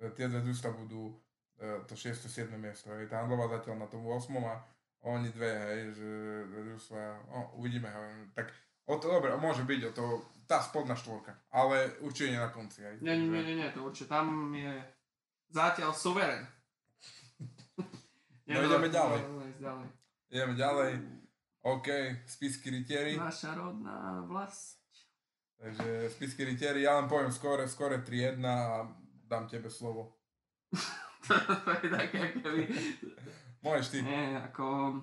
e, tie dve družstva budú e, to 6. 7. miesto. Hej. Tá Handlová zatiaľ na tom 8. a oni dve, hej, že dve družstva, no, uvidíme. Hej. Tak o to, dobre, môže byť o to, tá spodná štvorka, ale určite nie na konci. Hej. Nie, nie, nie, nie, nie, to určite tam je zatiaľ suverén. No, ideme ďalej. ďalej. Ideme ďalej. OK, spisky rytieri. Naša rodná vlast. Takže spisky rytieri, ja len poviem skore, skore 3-1 a dám tebe slovo. to je také, keby... Môžeš ty. Nie, ako...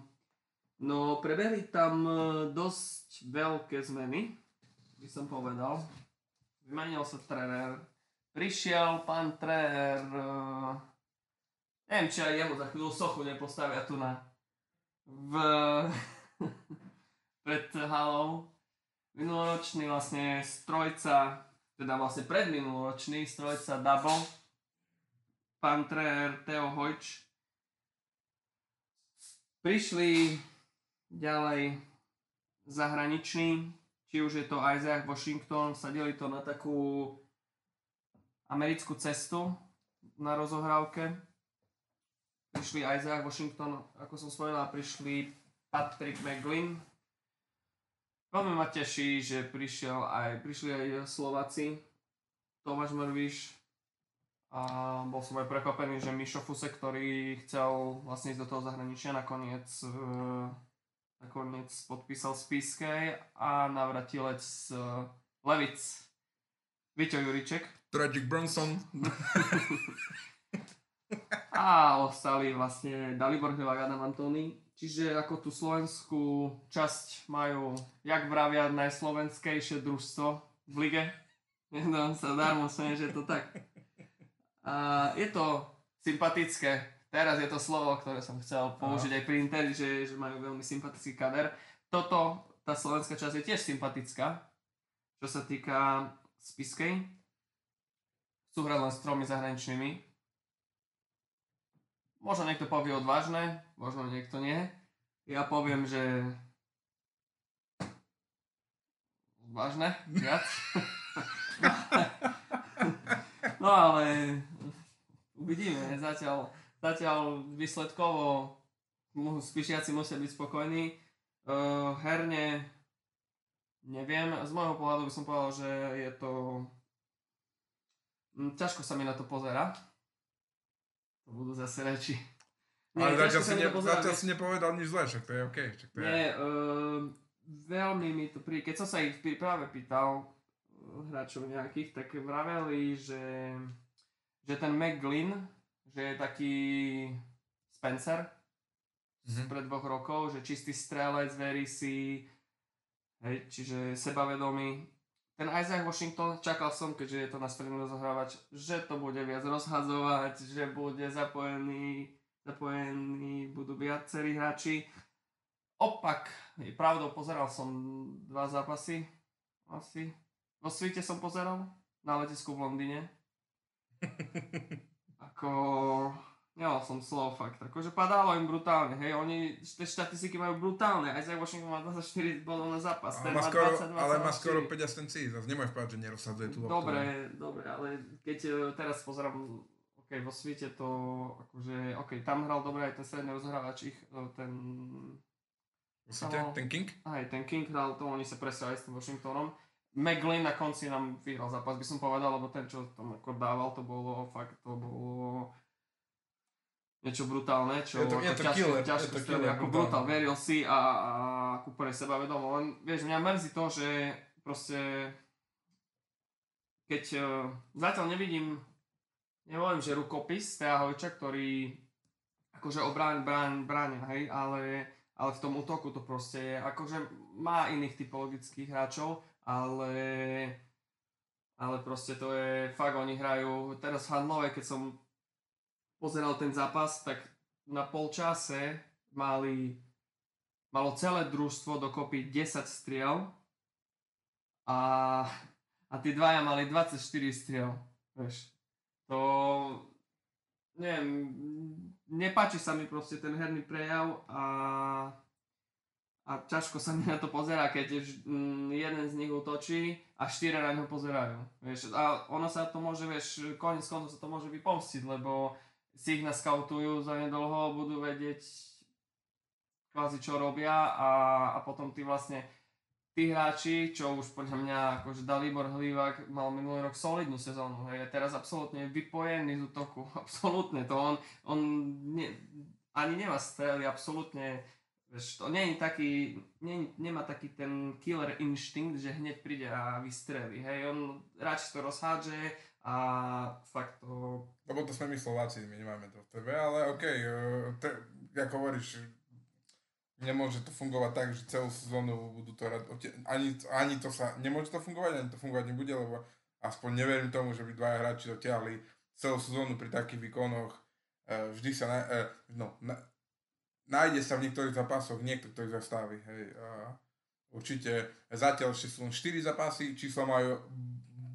No, prebehli tam e, dosť veľké zmeny, by som povedal. Vymenil sa tréner. Prišiel pán tréner... Uh, neviem, či aj jemu za chvíľu sochu nepostavia tu na... V... pred halou. Minuloročný vlastne strojca, teda vlastne predminuloročný strojca Double, pán tréner Teo Hojč, prišli ďalej zahraniční, či už je to Isaac Washington, sadili to na takú americkú cestu na rozohrávke. Prišli Isaac Washington, ako som spomenul, prišli Patrick McGlynn. Veľmi ma teší, že prišiel aj, prišli aj Slováci, Tomáš Mrviš, a bol som aj prekvapený, že Mišo Fuse, ktorý chcel vlastne ísť do toho zahraničia, nakoniec, uh, nakoniec podpísal Spiskej a navratilec uh, Levic Vyťo Juriček. Tragic Bronson. A ostali vlastne Dalibor Hľovák a Adam Antony. Čiže ako tú slovenskú časť majú, jak vravia, najslovenskejšie družstvo v lige. No sa darmo smeje, že je to tak. A je to sympatické. Teraz je to slovo, ktoré som chcel použiť aj pri Interi, že, že majú veľmi sympatický kader. Toto, tá slovenská časť je tiež sympatická, čo sa týka spiskej. Sú hrať len s tromi zahraničnými. Možno niekto povie odvážne, možno niekto nie. Ja poviem, že odvážne, viac. No ale uvidíme, zatiaľ, zatiaľ výsledkovo spíšiaci musia byť spokojní. Uh, herne neviem, z môjho pohľadu by som povedal, že je to... Mm, ťažko sa mi na to pozera. To budú zase reči. Ale ťažko zatiaľ si, ne, zatiaľ si nepovedal nič zlé, však to je OK. Však to je... nie, uh, veľmi mi to pri... Keď som sa ich práve pýtal uh, hráčov nejakých, tak vraveli, že, že ten McGlynn, že je taký Spencer z Mhm. pred dvoch rokov, že čistý strelec, verí si, hej, čiže sebavedomý. Ten Isaac Washington, čakal som, keďže je to na stredný rozohrávač, že to bude viac rozhadzovať, že bude zapojený, zapojený budú viacerí hráči. Opak, je pravdou, pozeral som dva zápasy, asi. Vo svite som pozeral, na letisku v Londýne. Ako, nemal som slov fakt, akože padalo im brutálne, hej, oni, tie štatistiky majú brutálne, aj Washington má 24 bodov na zápas, Ale má skoro, 22, ale má skoro 5 asistencií, zase nemôžeš povedať, že nerozsadzuje tú loptu. Dobre, dobre, ale keď e, teraz pozerám, ok, vo svete to, akože, ok, tam hral dobre aj ten stredný rozhrávač ich, e, ten, Myslíte, ten King? aj ten King hral to, oni sa presali s tým Washingtonom. McGlynn na konci nám vyhral zápas, by som povedal, lebo ten, čo tam ako dával, to bolo fakt, to bolo niečo brutálne, čo Je to- je to ťažko, killer, ťažko je to killer, ako brutálne. brutál, veril si a, a úplne sebavedomo, len vieš, mňa mrzí to, že proste keď uh, zatiaľ nevidím, nehovorím, že rukopis Tea Hojča, ktorý akože obráň, bráň, bráň, hej, ale, ale v tom útoku to proste je, akože má iných typologických hráčov, ale ale proste to je, fakt oni hrajú, teraz v keď som pozeral ten zápas, tak na polčase mali malo celé družstvo dokopy 10 striel a, a tí dvaja mali 24 striel. Vieš. To, neviem, nepáči sa mi proste ten herný prejav a, a ťažko sa mi na to pozerá, keď mm, jeden z nich utočí a štyria na ňo pozerajú. Vieš. A ono sa to môže, vieš, koniec koncov sa to môže vypomstiť, lebo si ich naskautujú za nedlho, budú vedieť kvázi čo robia a, a potom ty vlastne tí hráči, čo už podľa mňa akože Dalibor Hlivák mal minulý rok solidnú sezónu, hej, je teraz absolútne vypojený z útoku, absolútne, to on, on ne, ani nemá strely, absolútne, vieš, to nie je taký, nie, nemá taký ten killer instinct, že hneď príde a vystrelí, hej, on radšej to rozhádže a fakt to... Lebo to sme my Slováci, my nemáme to v tebe, ale okej, okay, te, ako hovoríš, nemôže to fungovať tak, že celú sezónu budú to hrať, ani, ani to sa, nemôže to fungovať, ani to fungovať nebude, lebo aspoň neverím tomu, že by dvaja hráči dotiahli celú sezónu pri takých výkonoch. E, vždy sa, na, e, no, na, nájde sa v niektorých zápasoch niekto, kto ich zastaví, hej. A určite zatiaľ ešte sú len 4 zápasy, čísla majú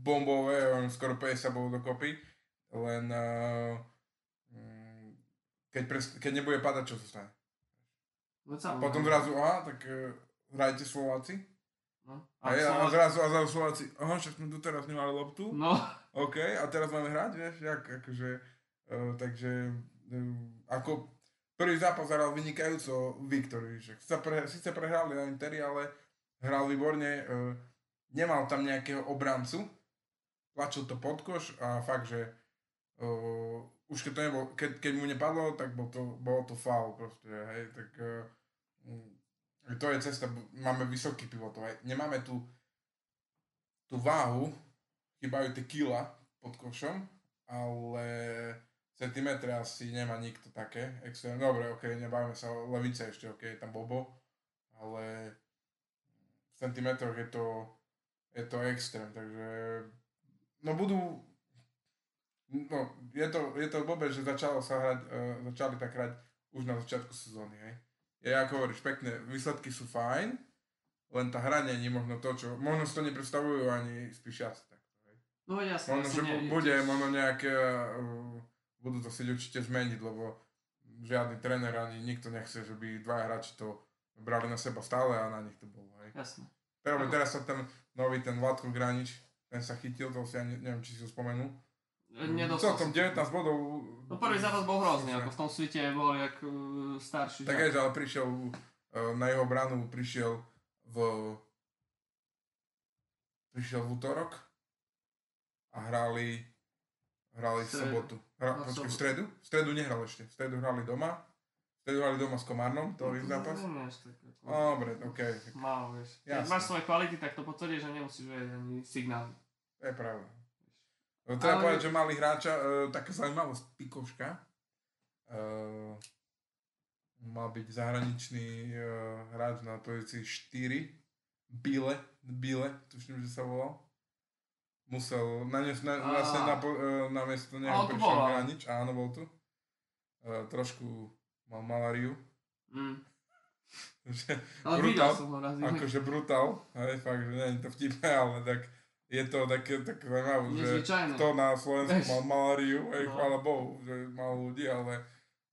bombové, skoro 50 bolo dokopy, len uh, keď, pres, keď nebude padať, čo sa stane? No, Potom zrazu, aha, tak uh, hrajte Slováci. No. A, ja, a zrazu, a zrazu Slováci, aha, však sme tu teraz nemali loptu. No. OK, a teraz máme hrať, vieš, jak, akože, uh, takže, uh, ako prvý zápas hral vynikajúco Viktor, síce prehrali na Interi, ale hral výborne, uh, nemal tam nejakého obrancu, tlačil to pod koš a fakt, že uh, už keď to nebol, keď, keď mu nepadlo, tak bol to, bolo to foul proste, hej, tak uh, to je cesta, máme vysoký pivotov, hej, nemáme tu tú váhu, chýbajú tie kila pod košom, ale centimetre asi nemá nikto také, extrém, dobre, ok, nebavíme sa o levice ešte, ok, tam Bobo, ale v centimetroch je to, je to extrém, takže no budú No, je to, je to vôbec, že začalo sa hrať, uh, začali tak hrať už na začiatku sezóny, hej. Je ako hovoríš, pekné, výsledky sú fajn, len tá hranie nie možno to, čo, možno si to nepredstavujú ani spíšiaci takto, hej. No jasne. Možno, že nie, bude, možno nejaké, uh, budú to chcieť určite zmeniť, lebo žiadny tréner ani nikto nechce, že by dva hráči to brali na seba stále a na nich to bolo, hej. Jasne. Teraz, teraz sa ten nový, ten Vladko Granič, ten sa chytil, to si ja neviem, či si ho spomenul, Nedostal Celkom 19 bodov. No prvý zápas bol hrozný, ako v tom svite bol jak uh, starší. Tak aj, ale prišiel uh, na jeho branu, prišiel v prišiel v útorok a hrali hrali v sobotu. Hra, počkej, v stredu? V stredu nehral ešte. V stredu hrali doma. V stredu hrali doma s Komárnom, to no, zápas. Dobre, ok. Málo, vieš. Keď máš svoje kvality, tak to potvrdí, že nemusíš vedieť ani signály. To je pravda. No, treba ale... povedať, že mali hráča, uh, taká zaujímavosť, Pikoška. Uh, mal byť zahraničný uh, hráč na pozícii 4. Bile, Bile, tuším, že sa volal. Musel, na, ne, na, vlastne na, na miesto neho prišiel hranič, áno, bol tu. Uh, trošku mal maláriu. Mm. ale brutál, som ho Akože brutál, hej, fakt, že nie je to vtipné, ale tak je to také, tak zaujímavé, že kto na Slovensku mal maláriu, aj no. chvála Bohu, že mal ľudí, ale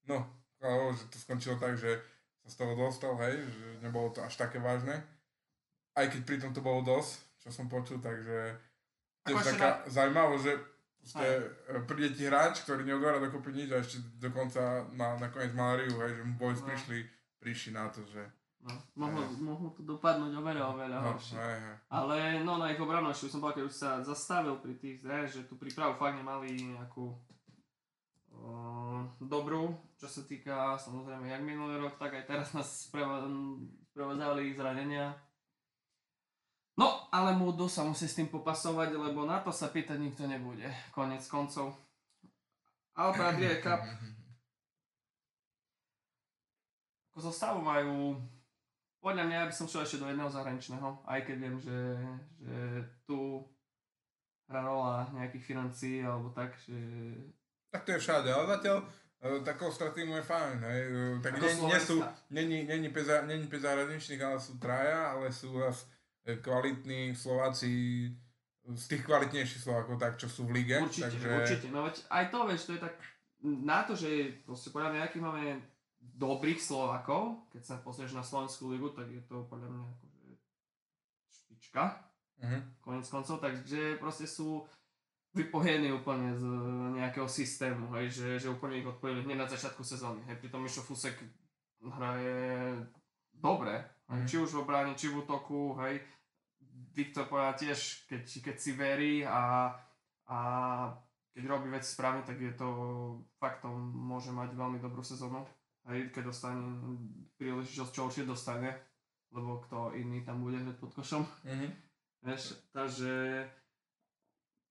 no, chvála Bohu, že to skončilo tak, že sa z toho dostal, hej, že nebolo to až také vážne. Aj keď pritom to bolo dosť, čo som počul, takže tiež taká na... zaujímavosť, že proste e, príde ti hráč, ktorý neodvára dokopy nič a ešte dokonca má nakoniec maláriu, hej, že mu boys no. prišli, prišli na to, že No, mohlo, mohlo to dopadnúť oveľa, oveľa no, horšie. Aj, aj. Ale no na ich obranu ešte som povedal, keď už sa zastavil pri tých zre, že tú prípravu fakt nemali nejakú uh, dobrú, čo sa týka samozrejme jak minulý rok, tak aj teraz nás sprevádzali zranenia. No, ale Mudo sa musí s tým popasovať, lebo na to sa pýtať nikto nebude. Konec koncov. Alba Adria Cup ako zostavu majú podľa mňa by som šiel ešte do jedného zahraničného, aj keď viem, že, že tu hrá rola nejakých financií alebo tak, že... Tak to je všade, ale zatiaľ E, tak Kostra týmu je fajn, hej. E, Tak nie, nie sú, není, není, peza, není pez zahraničných, ale sú traja, ale sú e, kvalitní Slováci z tých kvalitnejších Slovákov, tak čo sú v lige. Určite, takže... určite. No veď aj to, vieš, to je tak na to, že proste podľa mňa, aký máme dobrých Slovákov, keď sa pozrieš na Slovenskú ligu, tak je to podľa mňa akože špička, Mhm. konec koncov, takže proste sú vypojení úplne z nejakého systému, hej, že, že úplne ich odpojili hneď na začiatku sezóny. Hej, pritom Mišo Fusek hraje dobre, Mhm. či už v obrane, či v útoku, hej. Viktor povedal tiež, keď, keď si verí a, a keď robí veci správne, tak je to faktom, môže mať veľmi dobrú sezónu. Hej, keď dostane príležitosť, čo určite dostane, lebo kto iný tam bude hneď pod košom. Mhm. Vieš, takže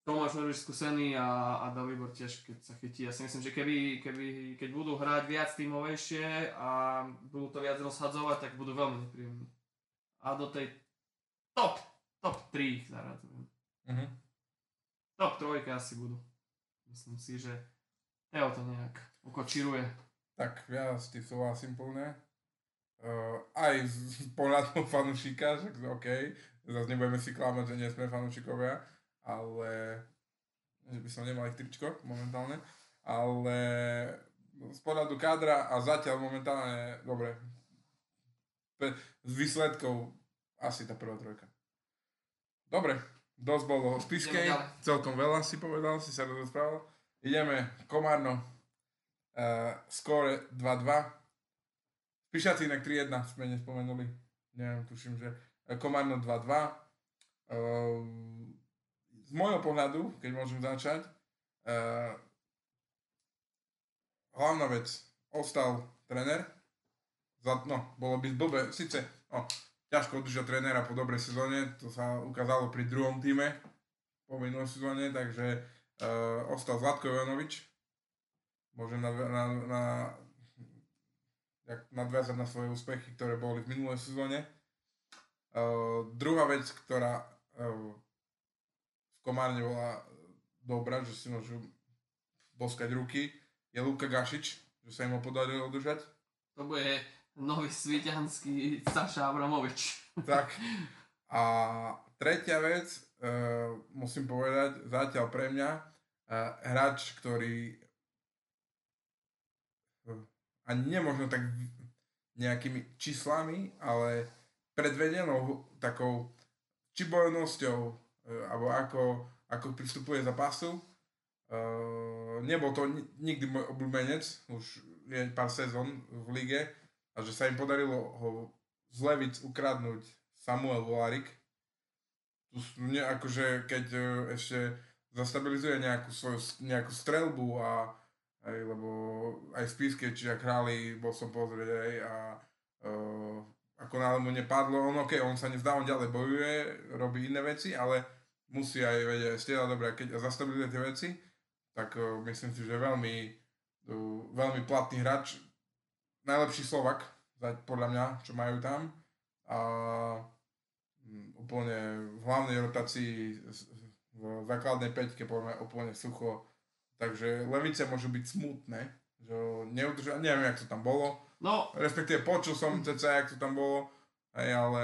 Tomáš Norviš skúsený a, a Dalibor tiež, keď sa chytí. Ja si myslím, že keby, keby, keď budú hrať viac tímovejšie a budú to viac rozhadzovať, tak budú veľmi nepríjemní. A do tej top, top 3 ich zaradzujem. Mhm. Top 3 asi budú. Myslím si, že Teo to nejak ukočíruje. Tak ja s tým súhlasím plne. Uh, aj z, z pohľadu fanúšika, že OK, zase nebudeme si klamať, že nie sme fanúšikovia, ale že by som nemal tričko momentálne, ale z pohľadu kádra a zatiaľ momentálne, dobre, z výsledkov asi tá prvá trojka. Dobre, dosť bolo Ideme ďalej. celkom veľa si povedal, si sa rozprával. Ideme, Komárno, uh, skóre 2-2. Pišaci inak 3-1 sme nespomenuli. Neviem, tuším, že eh, Komárno 2-2. Uh, z môjho pohľadu, keď môžem začať, uh, hlavná vec, ostal tréner. Za, no, bolo by blbé, síce, no, ťažko udržať trénera po dobrej sezóne, to sa ukázalo pri druhom týme po minulej sezóne, takže uh, ostal Zlatko Jovanovič. Môžem na, na, na, nadviazať na svoje úspechy, ktoré boli v minulej sezóne. Uh, druhá vec, ktorá uh, Komárne bola dobrá, že si môžu boskať ruky, je Luka Gašič, že sa im ho podarilo udržať. To bude nový svitianský Saša Abramovič. Tak. A tretia vec, uh, musím povedať, zatiaľ pre mňa, uh, hráč, ktorý uh, ani nemožno tak nejakými číslami, ale predvedenou takou či bojnosťou, uh, alebo ako, ako pristupuje za pasu. Uh, nebol to ni- nikdy môj obľúbenec, už je pár sezón v lige, a že sa im podarilo ho z Levic ukradnúť Samuel Volarik. Tu s- ne, akože keď e, ešte zastabilizuje nejakú svoju nejakú strelbu a aj, lebo aj v Píske, či ak hrali, bol som pozrieť aj a uh, ako náhle mu nepadlo, on ok, on sa nevzdá, on ďalej bojuje, robí iné veci, ale musí aj vedieť stieľať dobre, keď zastabilizuje tie veci, tak uh, myslím si, že veľmi, uh, veľmi platný hráč, najlepší Slovak, podľa mňa, čo majú tam. A úplne v hlavnej rotácii v základnej peťke podľa úplne sucho. Takže Levice môžu byť smutné, že neudržia, neviem, jak to tam bolo. No, Respektíve počul som cca, jak to tam bolo, hej, ale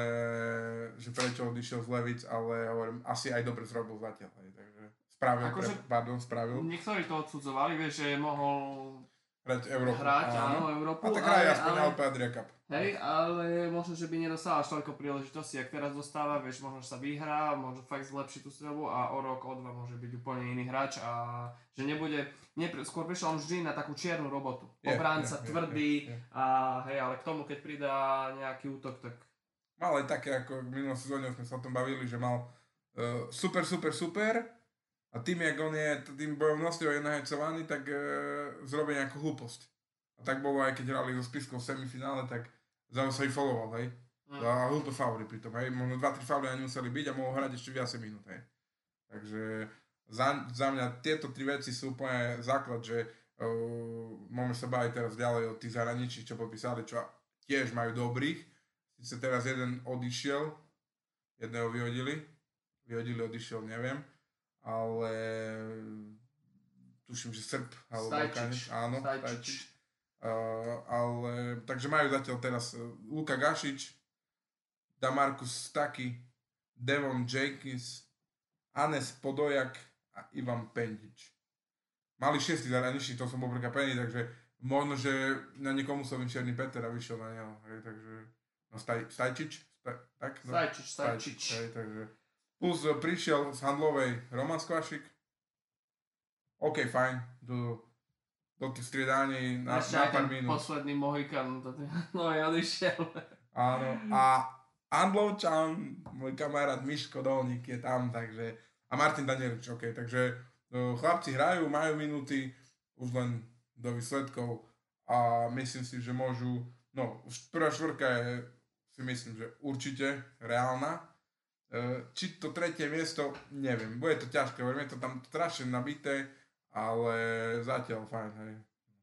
že prečo odišiel z Levic, ale hovorím, asi aj dobre zrobil zatiaľ. Hej, takže spravil, Akože- pre, pardon, spravil. niektorí to odsudzovali, vieš, že mohol Hrať Európu. hrať, áno, Európu, A tak hraje aspoň Alpe Adria Cup. hej, ale možno, že by nedostal až toľko príležitostí, ak teraz dostáva, vieš, možno, že sa vyhrá, možno fakt zlepšiť tú strelbu a o rok, o dva môže byť úplne iný hráč a že nebude, nie, skôr prišiel on vždy na takú čiernu robotu. Obránca, je, je, tvrdý je, je. a hej, ale k tomu, keď pridá nejaký útok, tak Mal aj také, ako v minulom sezóne sme sa o tom bavili, že mal uh, super, super, super a tým, jak on je tým bojovnosťou je nahecovaný, tak uh, zrobí nejakú hlúposť. A tak bolo aj keď hrali so Spiskou v semifinále, tak zaujímavé sa ich foloval, hej. Mm. A hlúpe fauly pritom, hej. Možno 2-3 fauly ani museli byť a mohol hrať ešte viacej minút, hej. Takže za, za mňa tieto tri veci sú úplne základ, že uh, môžeme sa baviť teraz ďalej o tých zahraničí, čo podpísali, čo tiež majú dobrých. Sice teraz jeden odišiel, jedného vyhodili, vyhodili, odišiel, neviem, ale tuším že Srb, alebo Stajčič. Áno, Stajčič. Stajčič. Uh, ale, takže majú zatiaľ teraz uh, Luka Gašič, Damarkus Staki, Devon Jenkins, Anes Podojak a Ivan Pendič. Mali šiestý zahraničný, to som bol prekvapený, takže možno, že na niekomu som Černý Peter a vyšiel na neho, hej, takže no Staj, Stajčič, Staj, tak? No, Stajčič, Stajčič. Hej, takže plus uh, prišiel z handlovej Roman Skvašik, OK, fajn, do, do tých striedaní na, Ešte na pár minút. posledný Mohikan, to no ja odišiel. Áno, a Andlovčan, môj kamarát Miško Dolník je tam, takže, a Martin Danielič, OK, takže no, chlapci hrajú, majú minúty, už len do výsledkov a myslím si, že môžu, no, prvá štvorka je, si myslím, že určite reálna. E, Či to tretie miesto, neviem, bude to ťažké, je to tam strašne nabité, ale zatiaľ fajn, hej.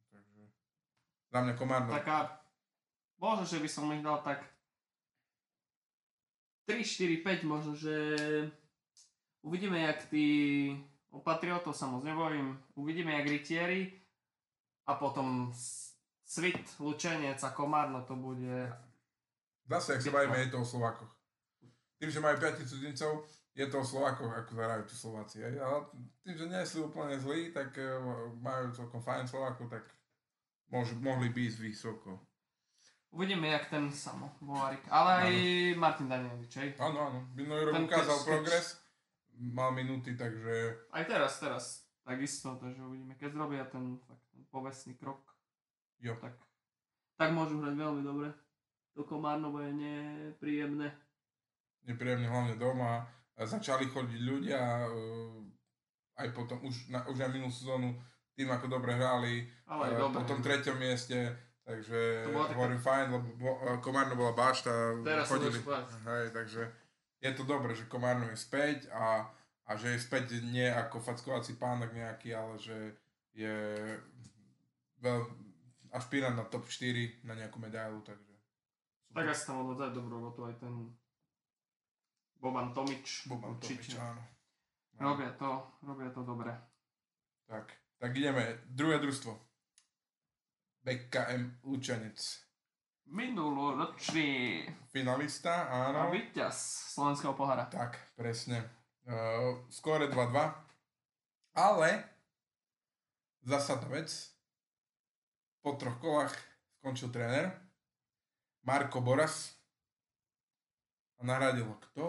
Takže za mňa Komárno. Taká, možno, že by som ich dal tak 3, 4, 5 možno, že uvidíme, jak tí o Patriotov sa moc nebojím, uvidíme, jak Rytieri a potom Svit, Lučenec a Komárno to bude Zase, ak sa bavíme, je to o Slovákoch. Tým, že majú 5 cudzincov, je to o Slovákoch, ako zahrajú tí Slováci. Hej? Ale tým, že nie sú úplne zlí, tak eh, majú celkom fajn Slovákov, tak môžu, mohli by ísť vysoko. Uvidíme, jak ten samo, Volarik. Ale aj Martin Danielič, hej. Áno, áno. Minulý rok ukázal keď- progres, mal minúty, takže Aj teraz, teraz. Takisto, takže uvidíme. Keď zrobia ten, fakt, ten povestný krok, jo. tak, tak môžu hrať veľmi dobre. To Komárno bude nepríjemné. Nepríjemne hlavne doma. Začali chodiť ľudia, eh, aj potom, už na, už na minulú sezónu, tým ako dobre hrali, Ale aj Eh, dobre. po tom treťom mieste, takže bola taká- hovorím fajn, lebo bo- eh, Komárno bola bašta, Teraz chodili, hej, takže je to dobré, že Komárno je späť a, a že je späť nie ako fackovací pánok nejaký, ale že je veľ, aspirant na top 4 na nejakú medailu, takže Tak asi tam odvádza dobrú robotu aj ten Boban Tomič. Boban. Tomič, áno. áno. Robia to, robia to dobre. Tak, tak ideme, druhé družstvo. BKM Lučanec. Minuloročný Finalista, a áno. víťaz slovenského pohára. Tak, presne. Uh, skóre 2-2. Ale zásadná vec. Po troch kolách skončil tréner Marko Boras a nahradil ho kto?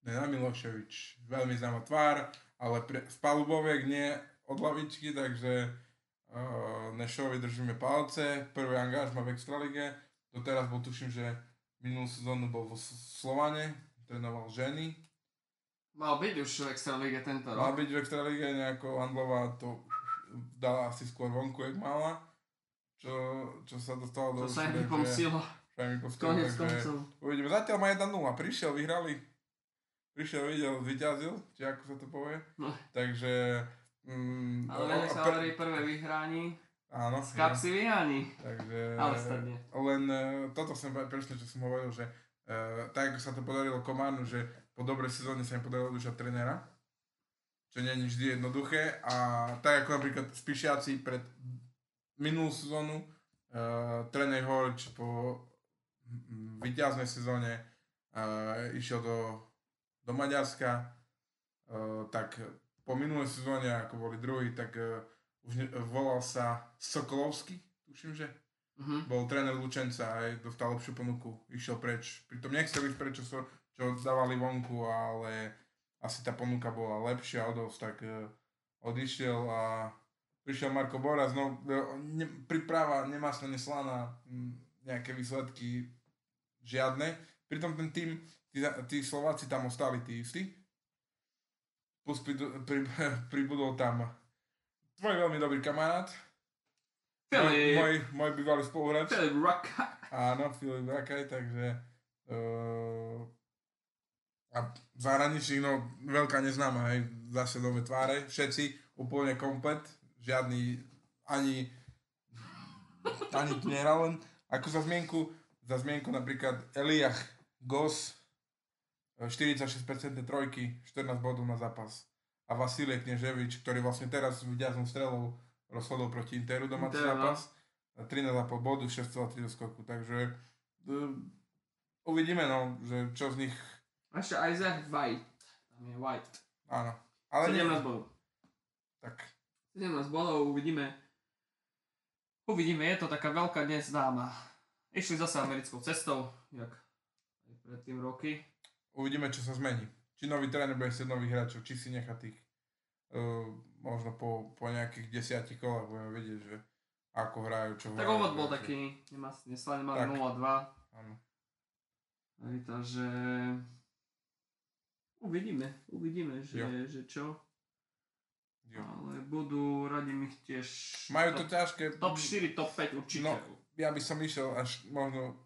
Nena Miloševič. Veľmi známa tvár, ale pre, paluboviek nie od lavičky, takže uh, Nešovi držíme palce. Prvý angažma v Extralige. Doteraz bol tuším, že minulú sezónu bol vo Slovane, trénoval ženy. Mal byť už v Extralíge tento Mal rok. byť v Extralíge nejako Handlová to dala asi skôr vonku, jak mala. Čo, čo sa dostalo do To sa im takže- pomstilo, Konec koncov. Uvidíme. Zatiaľ má 1-0. Prišiel, vyhrali. Prišiel, videl, vyťazil, či ako sa to povie. No. Takže... Mm, Ale sa hovorí prvé vyhrání, Áno. z kapsy vyháni. Takže... Ale stadne. Len e, toto som pre- presne, čo som hovoril, že e, tak ako sa to podarilo Kománu, že po dobrej sezóne sa im podarilo udržať trénera, čo nie je vždy jednoduché a tak ako napríklad Spišiaci pred minulú sezónu e, tréner Horč po víťaznej sezóne e, išiel do, do Maďarska, e, tak po minulej sezóne, ako boli druhý, tak e, už ne, volal sa Sokolovský, tuším, že Mhm. bol tréner Lučenca aj dostal lepšiu ponuku, išiel preč. Pritom nechcel ísť preč, čo, so- čo dávali vonku, ale asi tá ponuka bola lepšia o dosť, tak uh, odišiel a prišiel Marko Boras, no ne, príprava nemasná, neslaná, m, nejaké výsledky žiadne. Pritom ten tým, tí, tí Slováci tam ostali tí istí. Plus pridu- pri, pribudol tam tvoj veľmi dobrý kamarát, Filip, môj, môj bývalý spoluhráč. Filip Rock. Áno, Filip Rakaj, takže uh, a zahraničí, no veľká neznáma, hej, zase nové tváre, všetci úplne komplet, žiadny ani ani tu nehral len, ako za zmienku, za zmienku napríklad Eliach Gos, eh, 46% trojky, 14 bodov na zápas. a Vasilie Kneževič, ktorý vlastne teraz víťazom strelou rozhodol proti Interu domáci Inter, no. zápas. 13,5 bodu, 6,3 do skoku, takže uh, uvidíme, no, že čo z nich, ešte Isaac White. Tam je White. áno. Ale nie, 17 bodov. tak 17 bodov, uvidíme. Uvidíme, je to taká veľká neznáma. Išli zase americkou cestou, jak aj predtým roky. uvidíme, čo sa zmení. Či nový tréner bude chcieť nových hráčov, či si nechá tých uh, možno po, po nejakých desiatich kolách budeme vedieť, že ako hrajú, čo Tak úvod bol taký, nemá, neslane mali Tak. 0-2. Áno. Hej, takže uvidíme, uvidíme, že, Jo. že čo. Jo. Ale budú, radím ich tiež Majú to top, ťažké. top 4, top 5 určite. No, ja by som išiel až možno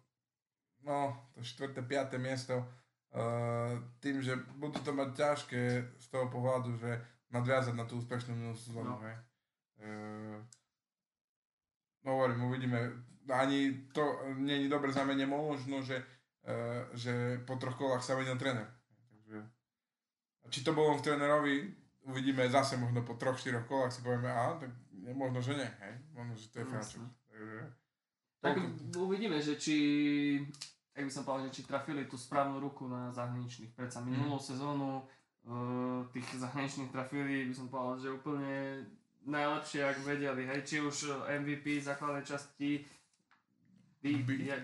no, to štvrté, piaté miesto uh, tým, že budú to mať ťažké z toho pohľadu, že nadviazať na tú úspešnú minulú sezónu. No. No. Uh, no hovorím, uvidíme. Ani to nie je dobré znamenie možno, že, uh, že po troch kolách sa menil tréner. Takže, a či to bolo v trénerovi, uvidíme zase možno po troch, štyroch kolách si povieme, a tak možno, že nie, hej? Možno, že to je Jasné. Franček. Takže, Tak uvidíme, že či, jak by som povedal, že či trafili tú správnu ruku na zahraničných. Predsa Mhm. minulú sezónu uh, tých zahraničných trafili, by som povedal, že úplne najlepšie, ak vedeli. Hej, či už MVP základnej časti jak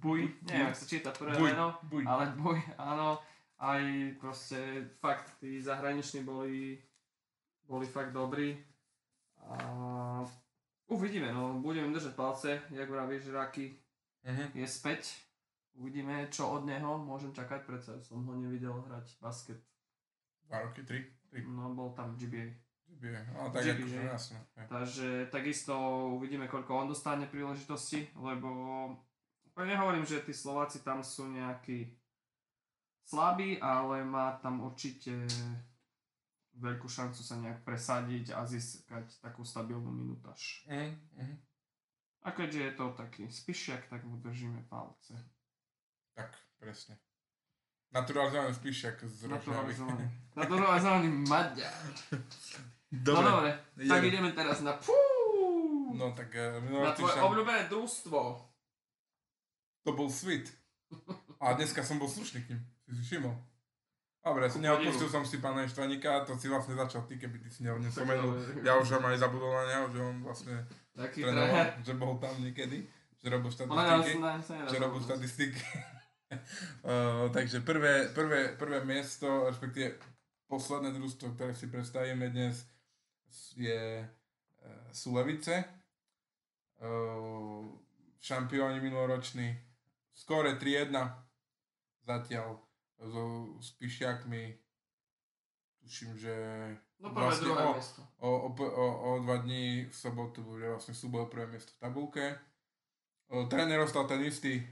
Buj? Neviem, ak sa číta prvé meno, ale Buj, áno, aj proste fakt, tí zahraniční boli, boli fakt dobrí. A uvidíme, no, budeme držať palce, jak vravíš, Raky Mhm. je späť. Uvidíme, čo od neho môžem čakať, predsa som ho nevidel hrať basket. Dva roky, tri? Tri. No, bol tam v GBA. GBA. No tak GBA, akože hej. Takže takisto uvidíme, koľko on dostane príležitosti, lebo úplne nehovorím, že tí Slováci tam sú nejakí slabí, ale má tam určite veľkú šancu sa nejak presadiť a získať takú stabilnú minutáž. Mhm, mhm. A keďže je to taký spišiak, tak mu držíme palce. Tak, presne. Naturalizovaný spíšak z Rožňavy. Naturalizovaný. Naturalizovaný Maďar. No Dobre. dobre, tak ideme. ideme teraz na pú, No tak na minulý tvoje týždeň obľúbené družstvo. to bol Sweet. A dneska som bol slušný k ním. Si si všimol. Dobre, Ku neodpustil som si pána Štvaníka, to si vlastne začal ty, keby ty si ne- nespomenul. Ja už som aj zabudol na neho, že on vlastne Taký trénoval, že bol tam niekedy, že robil štatistiky. že robil štatistiky. uh, takže prvé, prvé, prvé miesto, respektíve posledné družstvo, ktoré si predstavíme dnes, je uh, sú Levice. Uh, šampióni minuloroční. Skore 3-1 zatiaľ so Spišiakmi. Tuším, že No prvé, vlastne druhé o- miesto. o, o, o, o dva dní v sobotu bude vlastne súboj prvé miesto v tabulke. O, tréner ostal ten istý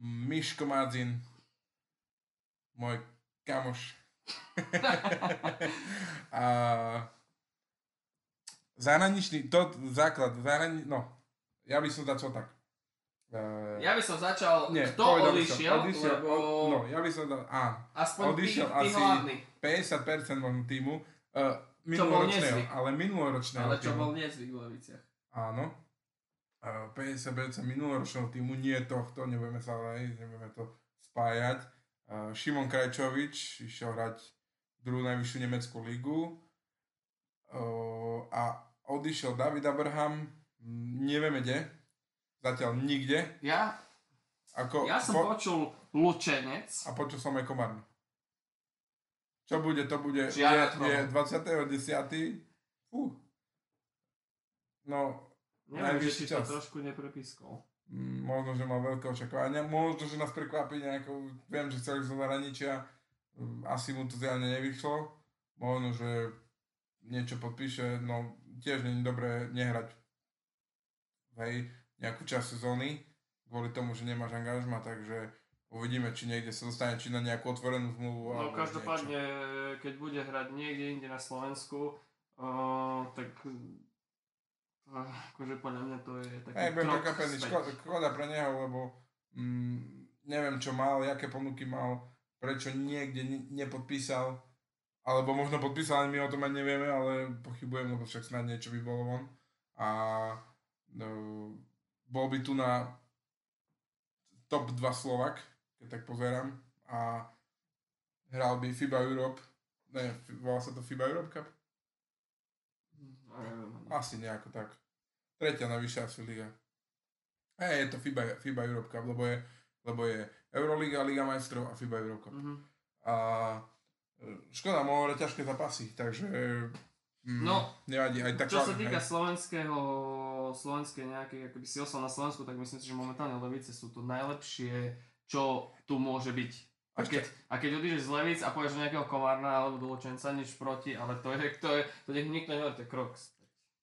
Miško Madzin, môj kamoš. a zahraničný, to základ, zahrani, no, ja by som začal tak. Uh, Ja by som začal, nie, kto by som, odišiel, odišiel, lebo no, ja by som dal, áno, aspoň odišiel tí asi- hlavní. 50% možno týmu, uh, minuloročného, ale minuloročného Ale čo týmu. bol nezvyk v Leviciach. Áno. Uh, 50% minuloročného týmu, nie tohto, nebudeme sa ale nebudeme to spájať. Uh, Šimon Krajčovič išiel hrať druhú najvyššiu nemeckú ligu uh, a odišiel David Abraham, nevieme kde, zatiaľ nikde. Ja, Ako, ja som po, počul Lučenec. a počul som aj Komárno. Čo bude, to bude, je, je 20.10. Fú. No, Neviem, že najvyšší či to čas. trošku neprepískol. Mm, možno, že mal veľké očakávania, možno, že nás prekvapí nejakou, viem, že chceli zo zahraničia, mm, asi mu to zjavne nevyšlo, možno, že niečo podpíše, no tiež nie je dobré nehrať hej, nejakú časť sezóny, kvôli tomu, že nemáš angažma, takže uvidíme, či niekde sa dostane, či na nejakú otvorenú zmluvu. No každopádne, keď bude hrať niekde inde na Slovensku, uh, tak uh, akože podľa mňa to je taký budem krok prekvapený, škoda, škoda pre neho, lebo mm, neviem čo mal, aké ponuky mal, prečo niekde ne- nepodpísal, Alebo možno podpísal, my o tom ani nevieme, ale pochybujem, lebo však snad niečo by bolo von. A no, bol by tu na top 2 Slovak, keď tak pozerám. A hral by FIBA Europe, ne, volá sa to FIBA Europe Cup? No, neviem. Asi nejako tak. Tretia najvyššia asi liga. E, je to FIBA, FIBA Europe Cup, lebo je, lebo je Euroliga, Liga majstrov a FIBA Europe Cup. Mhm. A e, škoda, mohol ťažké zápasy, takže mm, No, nevadí. Aj tak Čo sa hej. týka slovenského, slovenskej nejakej akoby silstva na Slovensku, tak myslím si, že momentálne Levice sú to najlepšie, čo tu môže byť. A keď, a keď odídeš z Levic a povieš nejakého Komárna alebo do Lučenca, nič proti, ale to je, to je, to nech nikto nehovorí, to je Crocs.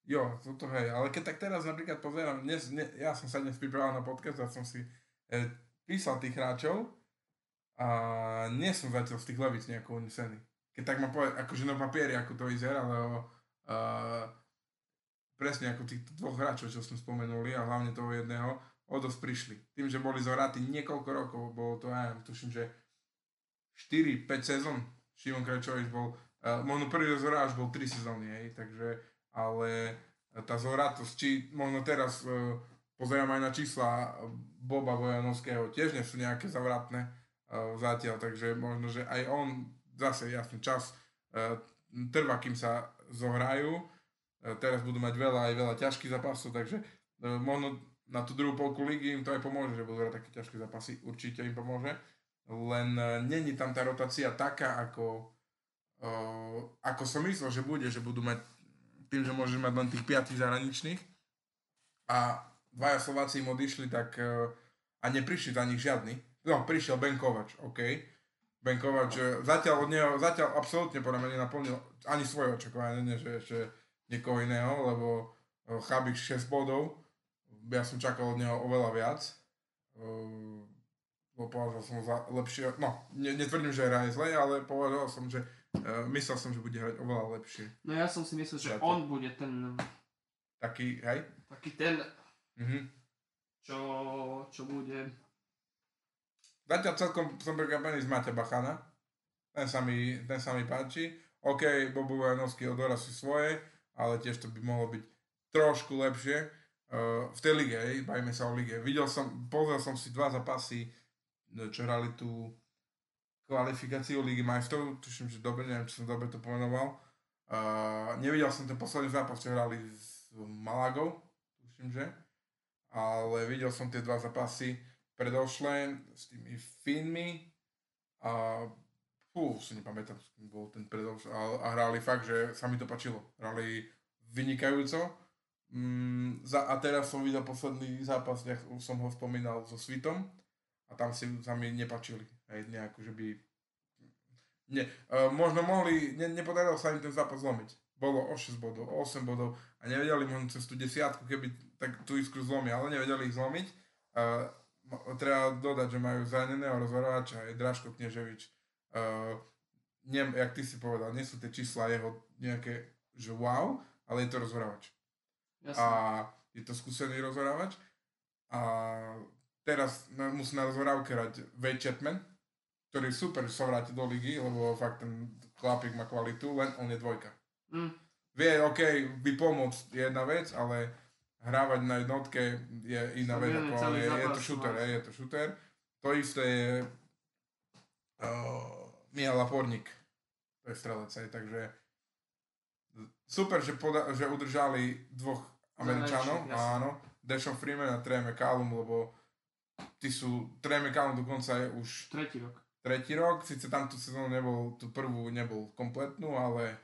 Jo, toto hej, ale keď tak teraz napríklad pozerám, dnes, ne, ja som sa dnes pripravil na podcast a som si e, písal tých hráčov a nie som zatiaľ z tých levic nejako unesený. Keď tak ma povie, akože na papieri, ako to vyzerá, ale uh, presne ako tých dvoch hráčov, čo sme spomenuli a hlavne toho jedného, o dosť prišli. Tým, že boli zohratí niekoľko rokov, bolo to, ja tuším, že 4-5 sezón Šimon Krajčovič bol, uh, možno prvý až bol 3 sezóny, hej, takže, ale tá zohratosť, či možno teraz uh, pozerám aj na čísla Boba Vojanovského, tiež nie sú nejaké zavratné uh, zatiaľ, takže možno, že aj on, zase jasný čas, uh, trvá, kým sa zohrajú, uh, teraz budú mať veľa aj veľa ťažkých zápasov, takže uh, možno na tú druhú polku ligy im to aj pomôže, že budú hrať také ťažké zápasy, určite im pomôže, len uh, není tam tá rotácia taká, ako, uh, ako som myslel, že bude, že budú mať tým, že môžeš mať len tých piatých zahraničných a dvaja Slováci im odišli, tak uh, a neprišli za nich žiadny. No, prišiel Ben Kovač, OK. Ben Kovač, zatiaľ od neho, zatiaľ absolútne podľa mňa nenaplnil ani svoje očakávanie, nie že ešte niekoho iného, lebo uh, Chabik 6 bodov, ja som čakal od neho oveľa viac. Lebo považoval som za lepšie, no, ne, netvrdím, že hraje zle, ale považoval som, že uh, myslel som, že bude hrať oveľa lepšie. No ja som si myslel, že on bude ten, Taký, hej? taký ten, Mhm. čo, čo bude... Zatiaľ celkom som prekvapený z Maťa Bachana. Ten sa mi, ten sa mi páči. OK, Bobo Vojanovský odora si svoje, ale tiež to by mohlo byť trošku lepšie. Uh, v tej lige, bajme sa o lige. Videl som, pozrel som si dva zápasy, no, čo hrali tú kvalifikáciu Ligy majstrov, tuším, že dobre, neviem, či som dobre to pomenoval. Uh, nevidel som ten posledný zápas, čo hrali s Malagou, tuším, že. Ale videl som tie dva zápasy predošlé s tými Finmi a fú, si nepamätám, s kým bol ten predošlý, a, a hrali fakt, že sa mi to páčilo. Hrali vynikajúco. Mm, za, a teraz som videl posledný zápas, ja som ho spomínal so Svitom a tam si sa mi nepačili. Hej, nejako, že by... Nie, uh, možno mohli, ne, nepodarilo sa im ten zápas zlomiť. Bolo o 6 bodov, o 8 bodov a nevedeli možno cez tú desiatku, keby tak tú iskru zlomia, ale nevedeli ich zlomiť. Uh, treba dodať, že majú zraneného rozhorovača aj Draško Kneževič. Uh, nem, jak ty si povedal, nie sú tie čísla jeho nejaké, že wow, ale je to rozhorovač Jasne. a je to skúsený rozhorávač a teraz musí na rozhorávke hrať Wade Chatman, ktorý super sa vráti do ligy, lebo fakt ten chlapík má kvalitu, len on je dvojka. Mm, Vie, OK, by pomôcť je jedna vec, ale hrávať na jednotke je iná vec, ako je, je to shooter, je, je to shooter. To isté je uh, Mihal Laporník, to je strelec, takže super, že, poda- že udržali dvoch Američanov, Zahraničných, jasne. áno, Dashon Freeman a Trey McCallum, lebo tí sú, Trey McCallum dokonca je už tretí rok. tretí rok, síce tam tú sezónu nebol, tú prvú nebol kompletnú, ale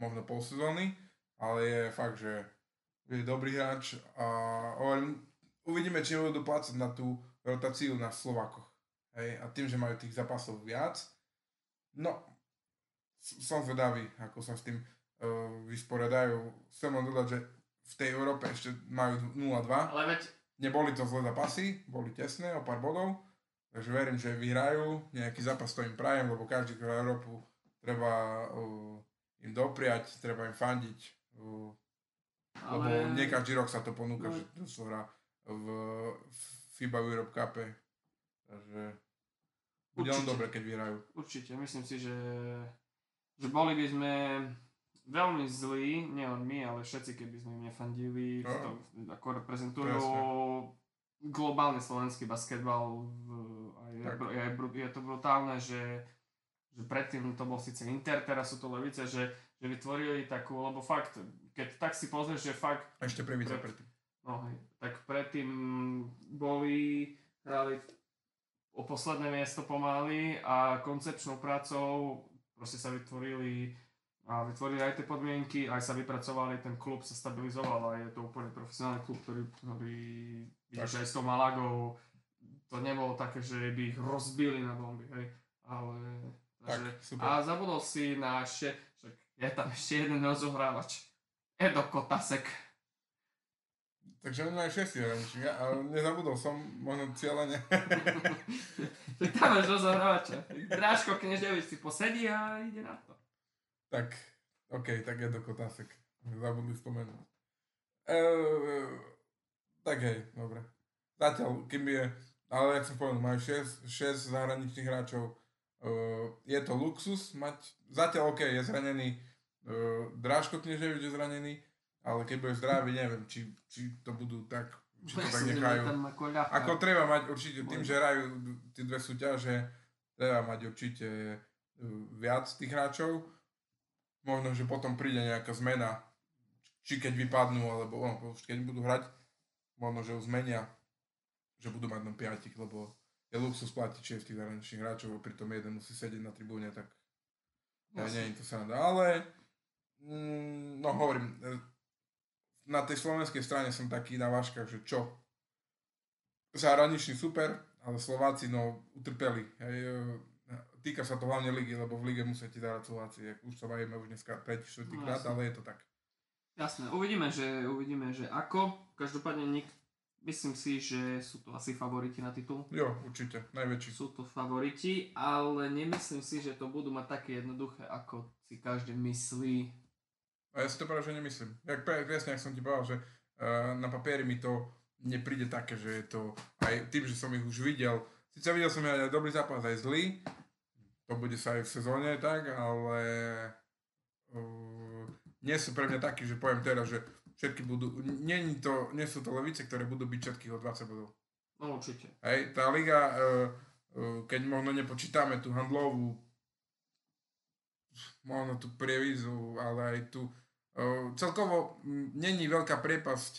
možno pol sezóny, ale je fakt, že je dobrý hráč a hovorím, uvidíme, či budú doplácať na tú rotáciu na Slovakoch. Hej, a tým, že majú tých zápasov viac, no, som zvedavý, ako sa s tým uh, vysporiadajú. Chcem len dodať, že v tej Európe ešte majú 0-2, Ale veď, Neboli to zlé zápasy, boli tesné o pár bodov, takže verím, že vyhrajú nejaký zápas, to im prajem, lebo každý, kto Európu, treba uh, im dopriať, treba im fandiť, uh, lebo ale... nie každý rok sa to ponúka, No. že to sa hrá v FIBA Europe Cup, takže bude len dobre, keď vyhrajú. Určite, myslím si, že že boli by sme veľmi zlí, nielen my, ale všetci, keby sme im nefandili, No. to, ako reprezentujú Presne. globálny slovenský basketbal v, a je, je, je to brutálne, že, že predtým to bol síce Inter, teraz sú to Levice, že, že vytvorili takú, lebo fakt, keď tak si pozrieš, že fakt Ešte previca predtým. No hej, tak predtým boli, hrali o posledné miesto pomaly a koncepčnou prácou proste sa vytvorili a vytvorili aj tie podmienky, aj sa vypracovali, ten klub sa stabilizoval a je to úplne profesionálny klub, ktorý, ktorý vidíš aj s tou Malagou, to nebolo také, že by ich rozbili na bomby, hej, ale Tak, takže, super. a zabudol si na ešte, však je tam ešte jeden rozohrávač, Edo Kotasek. Takže on má aj 6 hraničník, ale nezabudol som, možno cieľene. tak tam máš rozohrávača. Drážko Kneževič si posedí a ide na to. tak, OK, tak je do kotásek. Zabudli spomenúť. E, tak hej, dobre. Zatiaľ, kým je, ale jak som povedal, majú 6, 6 zahraničných hráčov. E, je to luxus mať, zatiaľ OK, je zranený, Drážko Kneževič je zranený, ale keď bude zdravý, neviem, či, či to budú tak, či to tak nechajú. Ako treba mať určite, tým, že hrajú tie dve súťaže, treba mať určite uh, viac tých hráčov. Možno, že potom príde nejaká zmena, či keď vypadnú, alebo no, keď budú hrať, možno, že už zmenia, že budú mať len piatich, lebo je luxus platiť 6 zahraničných hráčov, a pritom jeden musí sedieť na tribúne, tak ja, nie je to sranda. Ale, no hovorím, e, na tej slovenskej strane som taký na váškach, že čo? Zahraničný super, ale Slováci no utrpeli. Hej, e, týka sa to hlavne ligy, lebo v lige ti dávať Slováci. Jak Už sa bavíme už dneska 5 4 No, krát, ale je to tak. Jasné, uvidíme, že, uvidíme, že ako. Každopádne nik, myslím si, že sú to asi favoriti na titul. Jo, určite, najväčší. Sú to favoriti, ale nemyslím si, že to budú mať také jednoduché, ako si každý myslí. A ja si to práve, že nemyslím. Jak, pre- presne, jak som ti povedal, že uh, na papieri mi to nepríde také, že je to aj tým, že som ich už videl. Sice videl som aj dobrý zápas, aj zlý. To bude sa aj v sezóne tak, ale uh, nie sú pre mňa takí, že poviem teraz, že všetky budú, nie, to, nie sú to levice, ktoré budú byť všetkých o 20 bodov. No určite. Hej, tá liga, uh, uh, keď možno nepočítame tú handlovú, možno tú prievizu, ale aj tú, celkovo m, není veľká priepasť,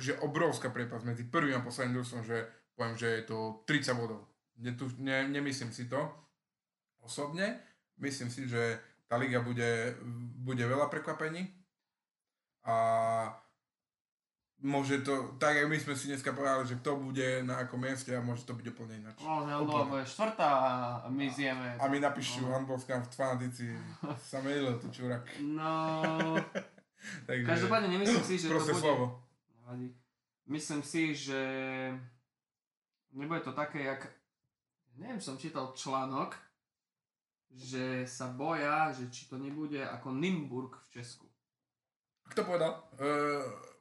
že obrovská priepasť medzi prvým a posledným družstvom, že poviem, že je to 30 bodov. Ne, tu, ne, nemyslím si to osobne. Myslím si, že tá liga bude, bude veľa prekvapení a môže to, tak jak my sme si dneska povedali, že kto bude na akom mieste a môže to byť úplne ináč. No, že Handlová bude štvrtá a my zjeme. A mi napíšu No. handballská fanatici, sa milil, ty čurak. No, Takže, každopádne nemyslím si, že to bude... slovo. Myslím si, že nebude to také, jak... Neviem, som čítal článok, že sa boja, že či to nebude ako Nimburg v Česku. Kto povedal? Uh,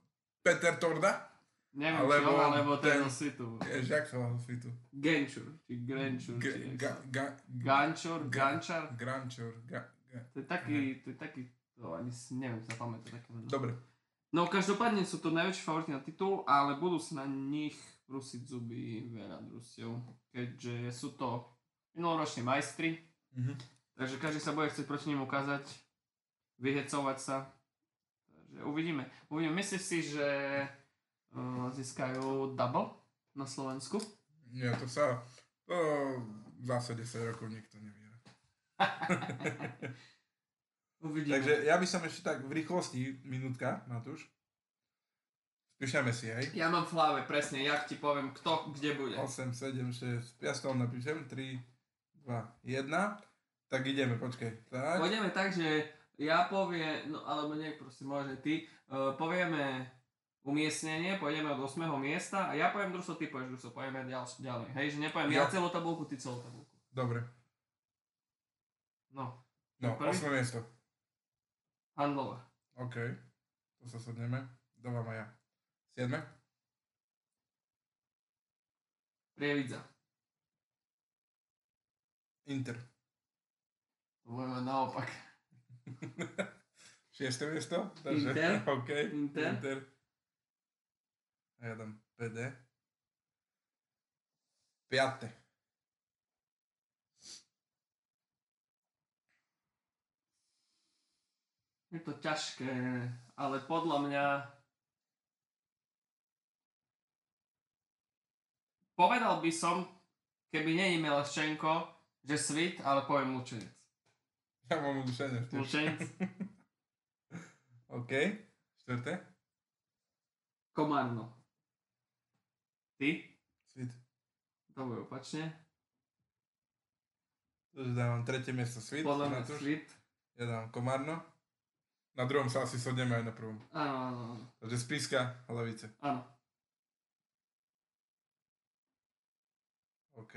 Peter Torda? Neviem, Alebo či on, alebo ten ten-. Jež, jak sa volá svitu? Genčur, či Grenčur, či G- jak ga, sa- ga, Gančor, ga- Gančar. Ga, ga. To je taký, to je taký, to ani neviem sa pamätať také meno. Dobre. No každopádne sú to najväčší favoriti na titul, ale budú sa na nich prúsiť zuby veľa družstiev, keďže sú to minuloroční majstri, Mhm. takže každý sa bude chcieť proti nim ukázať, vyhecovať sa. Takže uvidíme. uvidíme. Myslíš si, že uh, získajú double na Slovensku? Nie, to sa... To zase 10 rokov nikto neviera. Uvidíme. Takže ja by som ešte tak v rýchlosti, minútka, Matúš. Spíšeme si, hej? Ja mám v hlave presne, jak ti poviem, kto kde bude. 8, 7, 6, ja si to napíšem, 3, 2, 1. Tak ideme, počkaj. Tak. Pôjdeme tak, že ja poviem, no alebo nie, prosím, môže ty, uh, povieme umiestnenie, pôjdeme od 8. miesta a ja poviem družstvo, ty povieš družstvo, pôjdeme ďal, ďalej. Hej, že nepoviem ja Jo. celú tabulku, ty celú tabulku. Dobre. No, No, Prvý? 8 miesto. handlová. OK. To sa shodneme. Dávam aj ja. 7. Prievidza. Inter. To budeme naopak. Šieste miesto? Inter. OK. Inter. Inter. A ja dám PD. Piate. Je to ťažké, ale podľa mňa... Povedal by som, keby není Mileščenko, že svit, ale poviem Lučenec. Ja mám udušenie tiež. Lučenec, OK. Štvrté. Komárno. Ty? Svit. To bude opačne. Takže dávam tretie miesto Svit. Podľa mňa svit. Ja dám Komárno. Na druhom sa asi shodneme aj na prvom. Áno, áno, áno. Takže Spiska, Hlavice. áno. OK.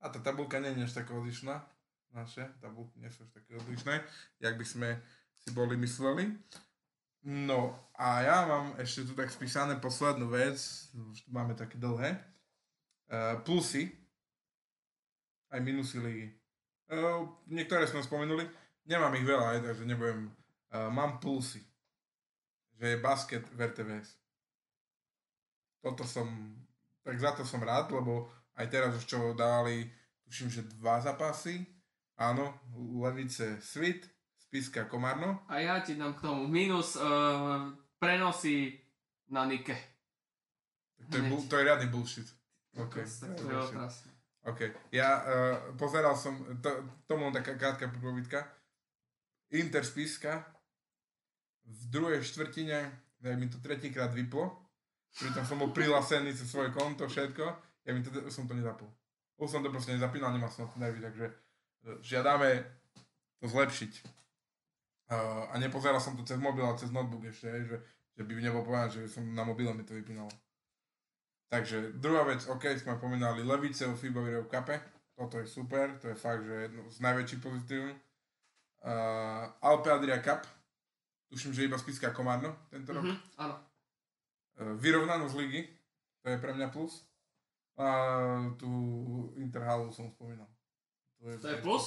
A tá tabulka nie je až taká odlišná. Naše tabulky nie sú až také odlišné, jak by sme si boli mysleli. No a ja mám ešte tu tak spísané poslednú vec, už máme také dlhé. Uh, plusy, aj minusy ligy. Uh, niektoré sme spomenuli, nemám ich veľa, aj, takže nebudem. Uh, mám plusy, že je basket v RTVS. Toto som, tak za to som rád, lebo aj teraz už čo dávali, tuším, že dva zápasy. Áno, Levice Svit, Spiska Komárno. A ja ti dám k tomu minus uh, prenosy na Nike. Tak to, je, bu- to je riadny bullshit. OK. Tak to je to otrasné. OK. Ja uh, pozeral som, to, tomu len taká krátka pripovídka. Inter Spiska v druhej štvrtine, ja mi to tretíkrát vyplo, pritom som bol prihlasený cez svoje konto, všetko, ja mi to, som to nezapol. Už som to proste nezapínal, nemal som to nervy, takže žiadame to zlepšiť. Uh, a nepozeral som to cez mobil, ale cez notebook ešte, že, že by nebol povedať, že som na mobile mi to vypínalo. Takže druhá vec, OK, sme pomínali Levice o FIBA Euro Cupe, toto je super, to je fakt, že jedno z najväčších pozitív. Uh, Alpe Adria Cup, tuším, že iba Spiska Komárno tento rok. Mhm, áno. Uh, vyrovnanosť ligy, to je pre mňa plus. A tu Interhalu som spomínal. To je plus?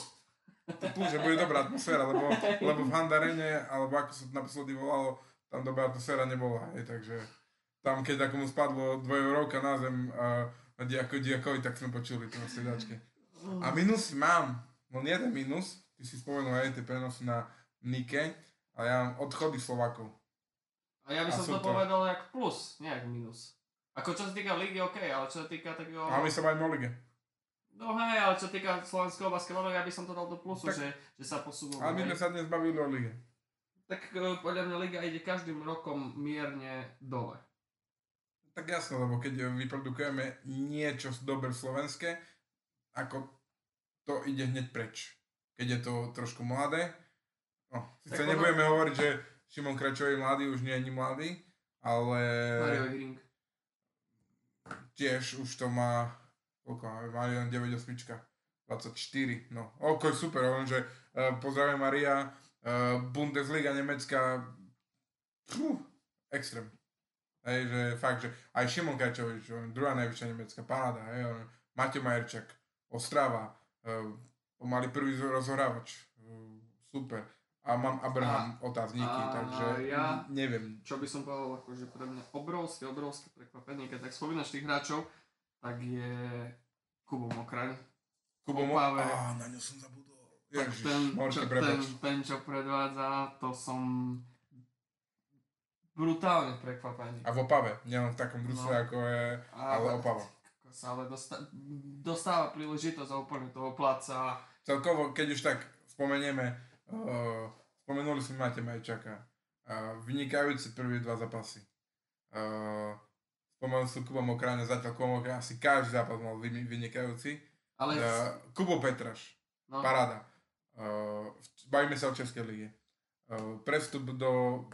To je plus, že bude dobrá atmosféra, lebo, lebo v Handarene, alebo ako sa naposledy volalo, tam dobrá atmosféra nebola, hej, takže tam keď akomu spadlo dvojeurovka na zem a, a diako, diakovi, tak sme počuli to na sedačke. A minus mám, len jeden minus, ty si spomenul aj tie prenosy na Nike, a ja mám odchody Slovakov. A ja by som to to- povedal jak plus, nie jak minus. Ako čo sa týka ligy, OK, ale čo sa týka takého... A my sa bavíme o lige. No hej, ale čo týka slovenského basketbalu, ja by som to dal do plusu, Tak- že, že sa posunul. Ale my sme sa dnes bavili o lige. Tak e, podľa mňa liga ide každým rokom mierne dole. Tak jasno, lebo keď vyprodukujeme niečo dobre slovenské, ako to ide hneď preč. Keď je to trošku mladé, no, sice ono- nebudeme hovoriť, že Šimon Kračový mladý už nie je mladý, ale Mario Hring. tiež už to má, koľko má, Mario 98, 24, no, ok, super, hovorím, že uh, pozdravím Maria, uh, Bundesliga Nemecka, pfú, extrém. Hej, že fakt, že aj Šimon Kačovič, druhá najvyššia nemecká paráda, hej, Matej Majerčak, Ostrava, uh, pomaly prvý rozhrávač, uh, super. A mám Abraham otázniky, a takže ja- neviem. Čo by som povedal, akože pre mňa obrovské, obrovské prekvapenie, keď tak spomínaš tých hráčov, tak je Kubo Mokraň. Kubo Mo... Opave. Á, na ňu som zabudol. Tak Ježiš, ten, čo, ten, ten, čo predvádza, to som brutálne prekvapený. A v Opave, nielen v takom družstve, No. ako je, ale Opava. Ale dostá, dostáva príležitosť a úplne toho placa. Celkovo, keď už tak spomenieme, uh, spomenuli sme Mate Majčaka, uh, vynikajúce prvé dva zápasy. Uh, spomenul som Kuba Mokráňa, zatiaľ Kuba Mokráňa asi každý zápas mal vy- vynikajúci. Ale Uh, Kubo Petraš, no, paráda. Uh, bavíme sa o Českej lige. Uh, prestup do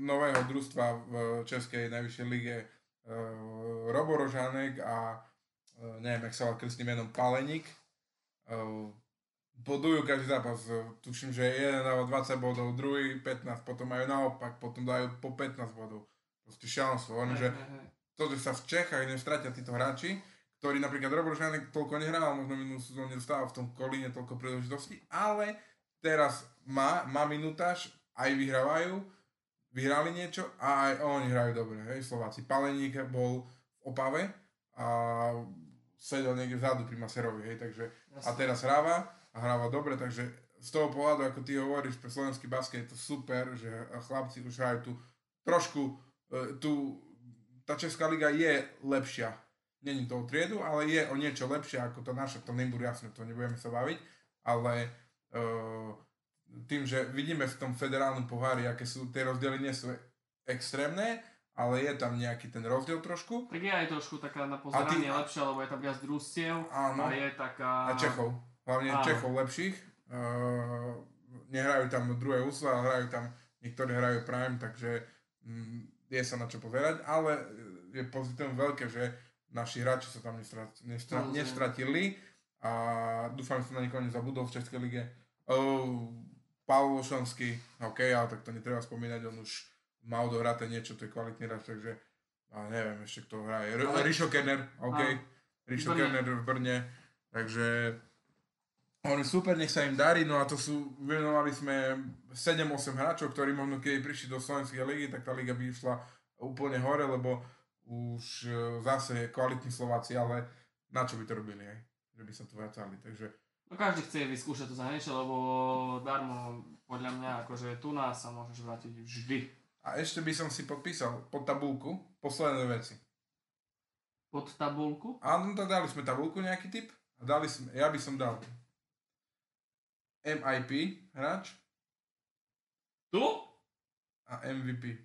nového družstva v Českej najvyššej lige uh, Robo Rožánek a uh, neviem, jak sa volá krstným menom Paleník. Uh, bodujú každý zápas. Tuším, že jeden dáva 20 bodov, druhý 15, potom majú naopak, potom dajú po 15 bodov. Proste šialenstvo. Hovorím, že. To, že sa v Čechách nestratia títo hráči, ktorí napríklad Robert Žánek toľko nehral, možno minulú sezónu nedostával v tom kolíne toľko príležitostí, ale teraz má, má minutáž, aj vyhrávajú, vyhrali niečo a aj oni hrajú dobre, hej, Slováci. Paleník bol v Opave a sedel niekde vzadu pri Maserovi, hej, takže a teraz hráva a hráva dobre, takže z toho pohľadu, ako ty hovoríš, pre slovenský basket je to super, že chlapci už hrajú tu trošku, e, tu, tá Česká liga je lepšia. Není to o triedu, ale je o niečo lepšia ako to naša, to Nimbur, jasne, to nebudeme sa baviť, ale uh, tým, že vidíme v tom federálnom pohári, aké sú, tie rozdiely nie sú extrémne, ale je tam nejaký ten rozdiel trošku. Tak je aj trošku taká na pozeranie ty... lepšia, lebo je tam viac družstiev Áno. a je taká... A Čechov. Hlavne Áno. Čechov lepších. Uh, nehrajú tam druhé úsle, ale hrajú tam, niektorí hrajú prime, takže mm, je sa na čo pozerať, ale je pozitívne veľké, že naši hráči sa tam nestrat, nestra, nestratili a dúfam, že sa na nikoho nezabudol v Českej lige. Uh, Pavel Lošanský, OK, ale tak to netreba spomínať, on už má odohraté niečo, to je kvalitný hráč, takže a neviem ešte kto hraje. R- Rišo Kerner, OK. Rišo. Kerner v Brne, takže oni super, nech sa im darí, no a to sú, venovali sme 7-8 hráčov, ktorí možno keď prišli do Slovenskej ligy, tak tá liga by išla úplne hore, lebo už e, zase kvalitní Slováci, ale na čo by to robili, hej? Že by sa to vracali, takže No každý chce vyskúšať to zahraničie, lebo darmo podľa mňa akože tu nás sa môžeš vrátiť vždy. a ešte by som si podpísal pod tabulku posledné veci. Pod tabulku. Áno, to dali sme tabulku nejaký typ a dali sme, ja by som dal MIP hráč Tu? a MVP.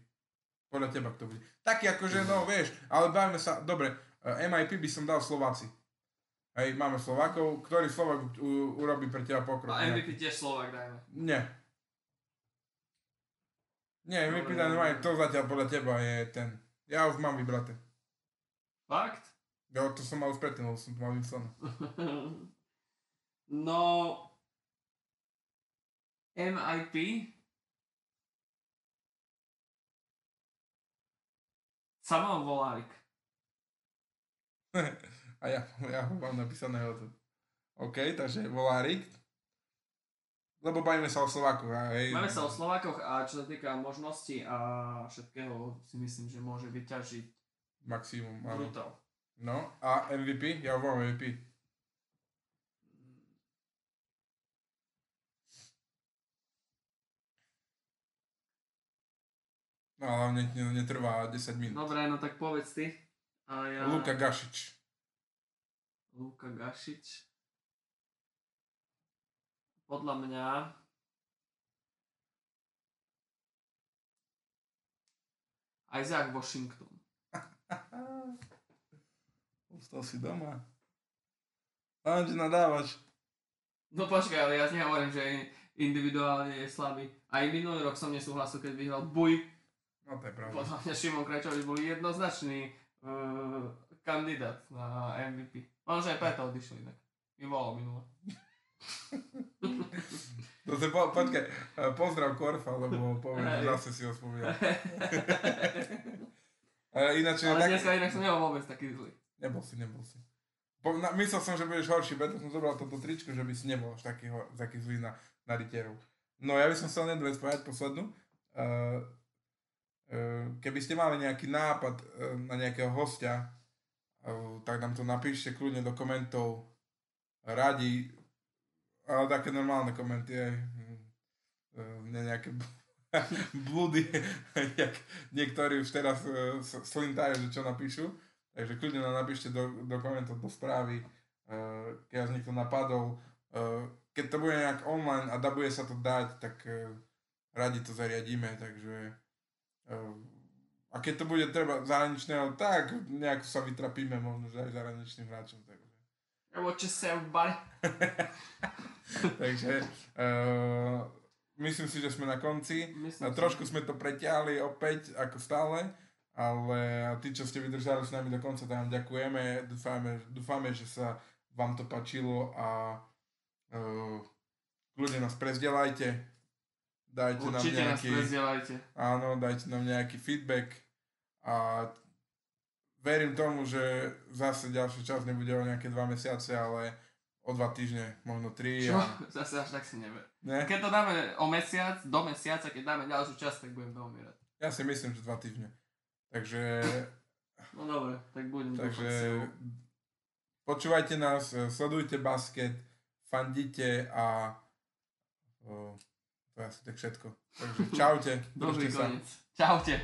Podľa teba kto bude. Taký akože, no vieš, ale bavíme sa, dobre, eh, MIP by som dal Slováci. Hej, máme Slovákov, ktorý Slovák u, urobí pre teba pokrok? A nejaký? MVP tiež Slovak dajme. Nie. Nie, MVP Dobre, daj dobre. normálne, to zatiaľ podľa teba je ten. Ja už mám vybraté. Fakt? Jo, to som mal už predtým, lebo som to mal vymyslené. no... MIP? Samuel Volárik. A ja, ja ho mám napísaného tu. OK, takže Volárik. Lebo bavíme sa o Slovákoch. a Hej. Máme sa o Slovákoch a čo sa týka možností a všetkého si myslím, že môže vyťažiť Maximum, áno. brutál. No, a MVP? Ja ho volám MVP. No, hlavne ne- netrvá 10 minút. Dobre, no tak povedz ty. A ja... Luka Gašič. Luka Gašič. Podľa mňa... Isaac Washington. Ostal si doma. Len, že nadávaš. No počkaj, ale ja nehovorím, že individuálne je slabý. Aj minulý rok som nesúhlasil, keď vyhral Buj. No to je pravda. Podľa mňa Šimon Krajčovič bol jednoznačný uh, kandidát na MVP. Možno aj preto odišiel inak. Mi volal minule. To se po, počkaj, eh, pozdrav Korfa, lebo poviem, že zase si ho spomínal. Eh, Ináč, Ale tak, dneska inak som nebol vôbec taký zlý. nebol si, nebol si. Po, na, myslel som, že budeš horší, preto som zobral toto tričko, že by si nebol až taký, hor, taký zlý na, na rytierov. No ja by som chcel jednu vec povedať, poslednú. Uh, keby ste mali nejaký nápad uh, na nejakého hostia, uh, tak nám to napíšte kľudne do komentov. Radi, ale také normálne komenty, aj, uh, ne nejaké blúdy, jak niektorí už teraz slintajú, že čo napíšu. Takže kľudne nám napíšte do, do komentov, do správy, keď vás niekto napadol. Keď to bude nejak online a da bude sa to dať, tak radi to zariadíme, takže a keď to bude treba zahraničného, tak nejako sa vytrapíme možno, že aj zahraničným hráčom. Takže, Watch yourself, buddy. takže uh, myslím si, že sme na konci. Myslím A si. trošku sme to preťahli opäť, ako stále, ale tí, čo ste vydržali s nami do konca, tak vám ďakujeme. Dúfame, dúfame že sa vám to páčilo a uh, kľudne nás prezdelajte. Dajte Určite nám nás nejaký, prezdielajte. áno, dajte nám nejaký feedback a verím tomu, že zase ďalší čas nebude o nejaké dva mesiace, ale o dva týždne, možno tri. Čo? A... Zase až tak si never. Ne? Keď to dáme o mesiac, do mesiaca, keď dáme ďalšiu časť, tak budem rád. Ja si myslím, že dva týždne. Takže, No dobre, tak budem takže počúvajte nás, sledujte basket, fandite a o, to je asi tak všetko. Takže čaute, Dobrý koniec. Čaute.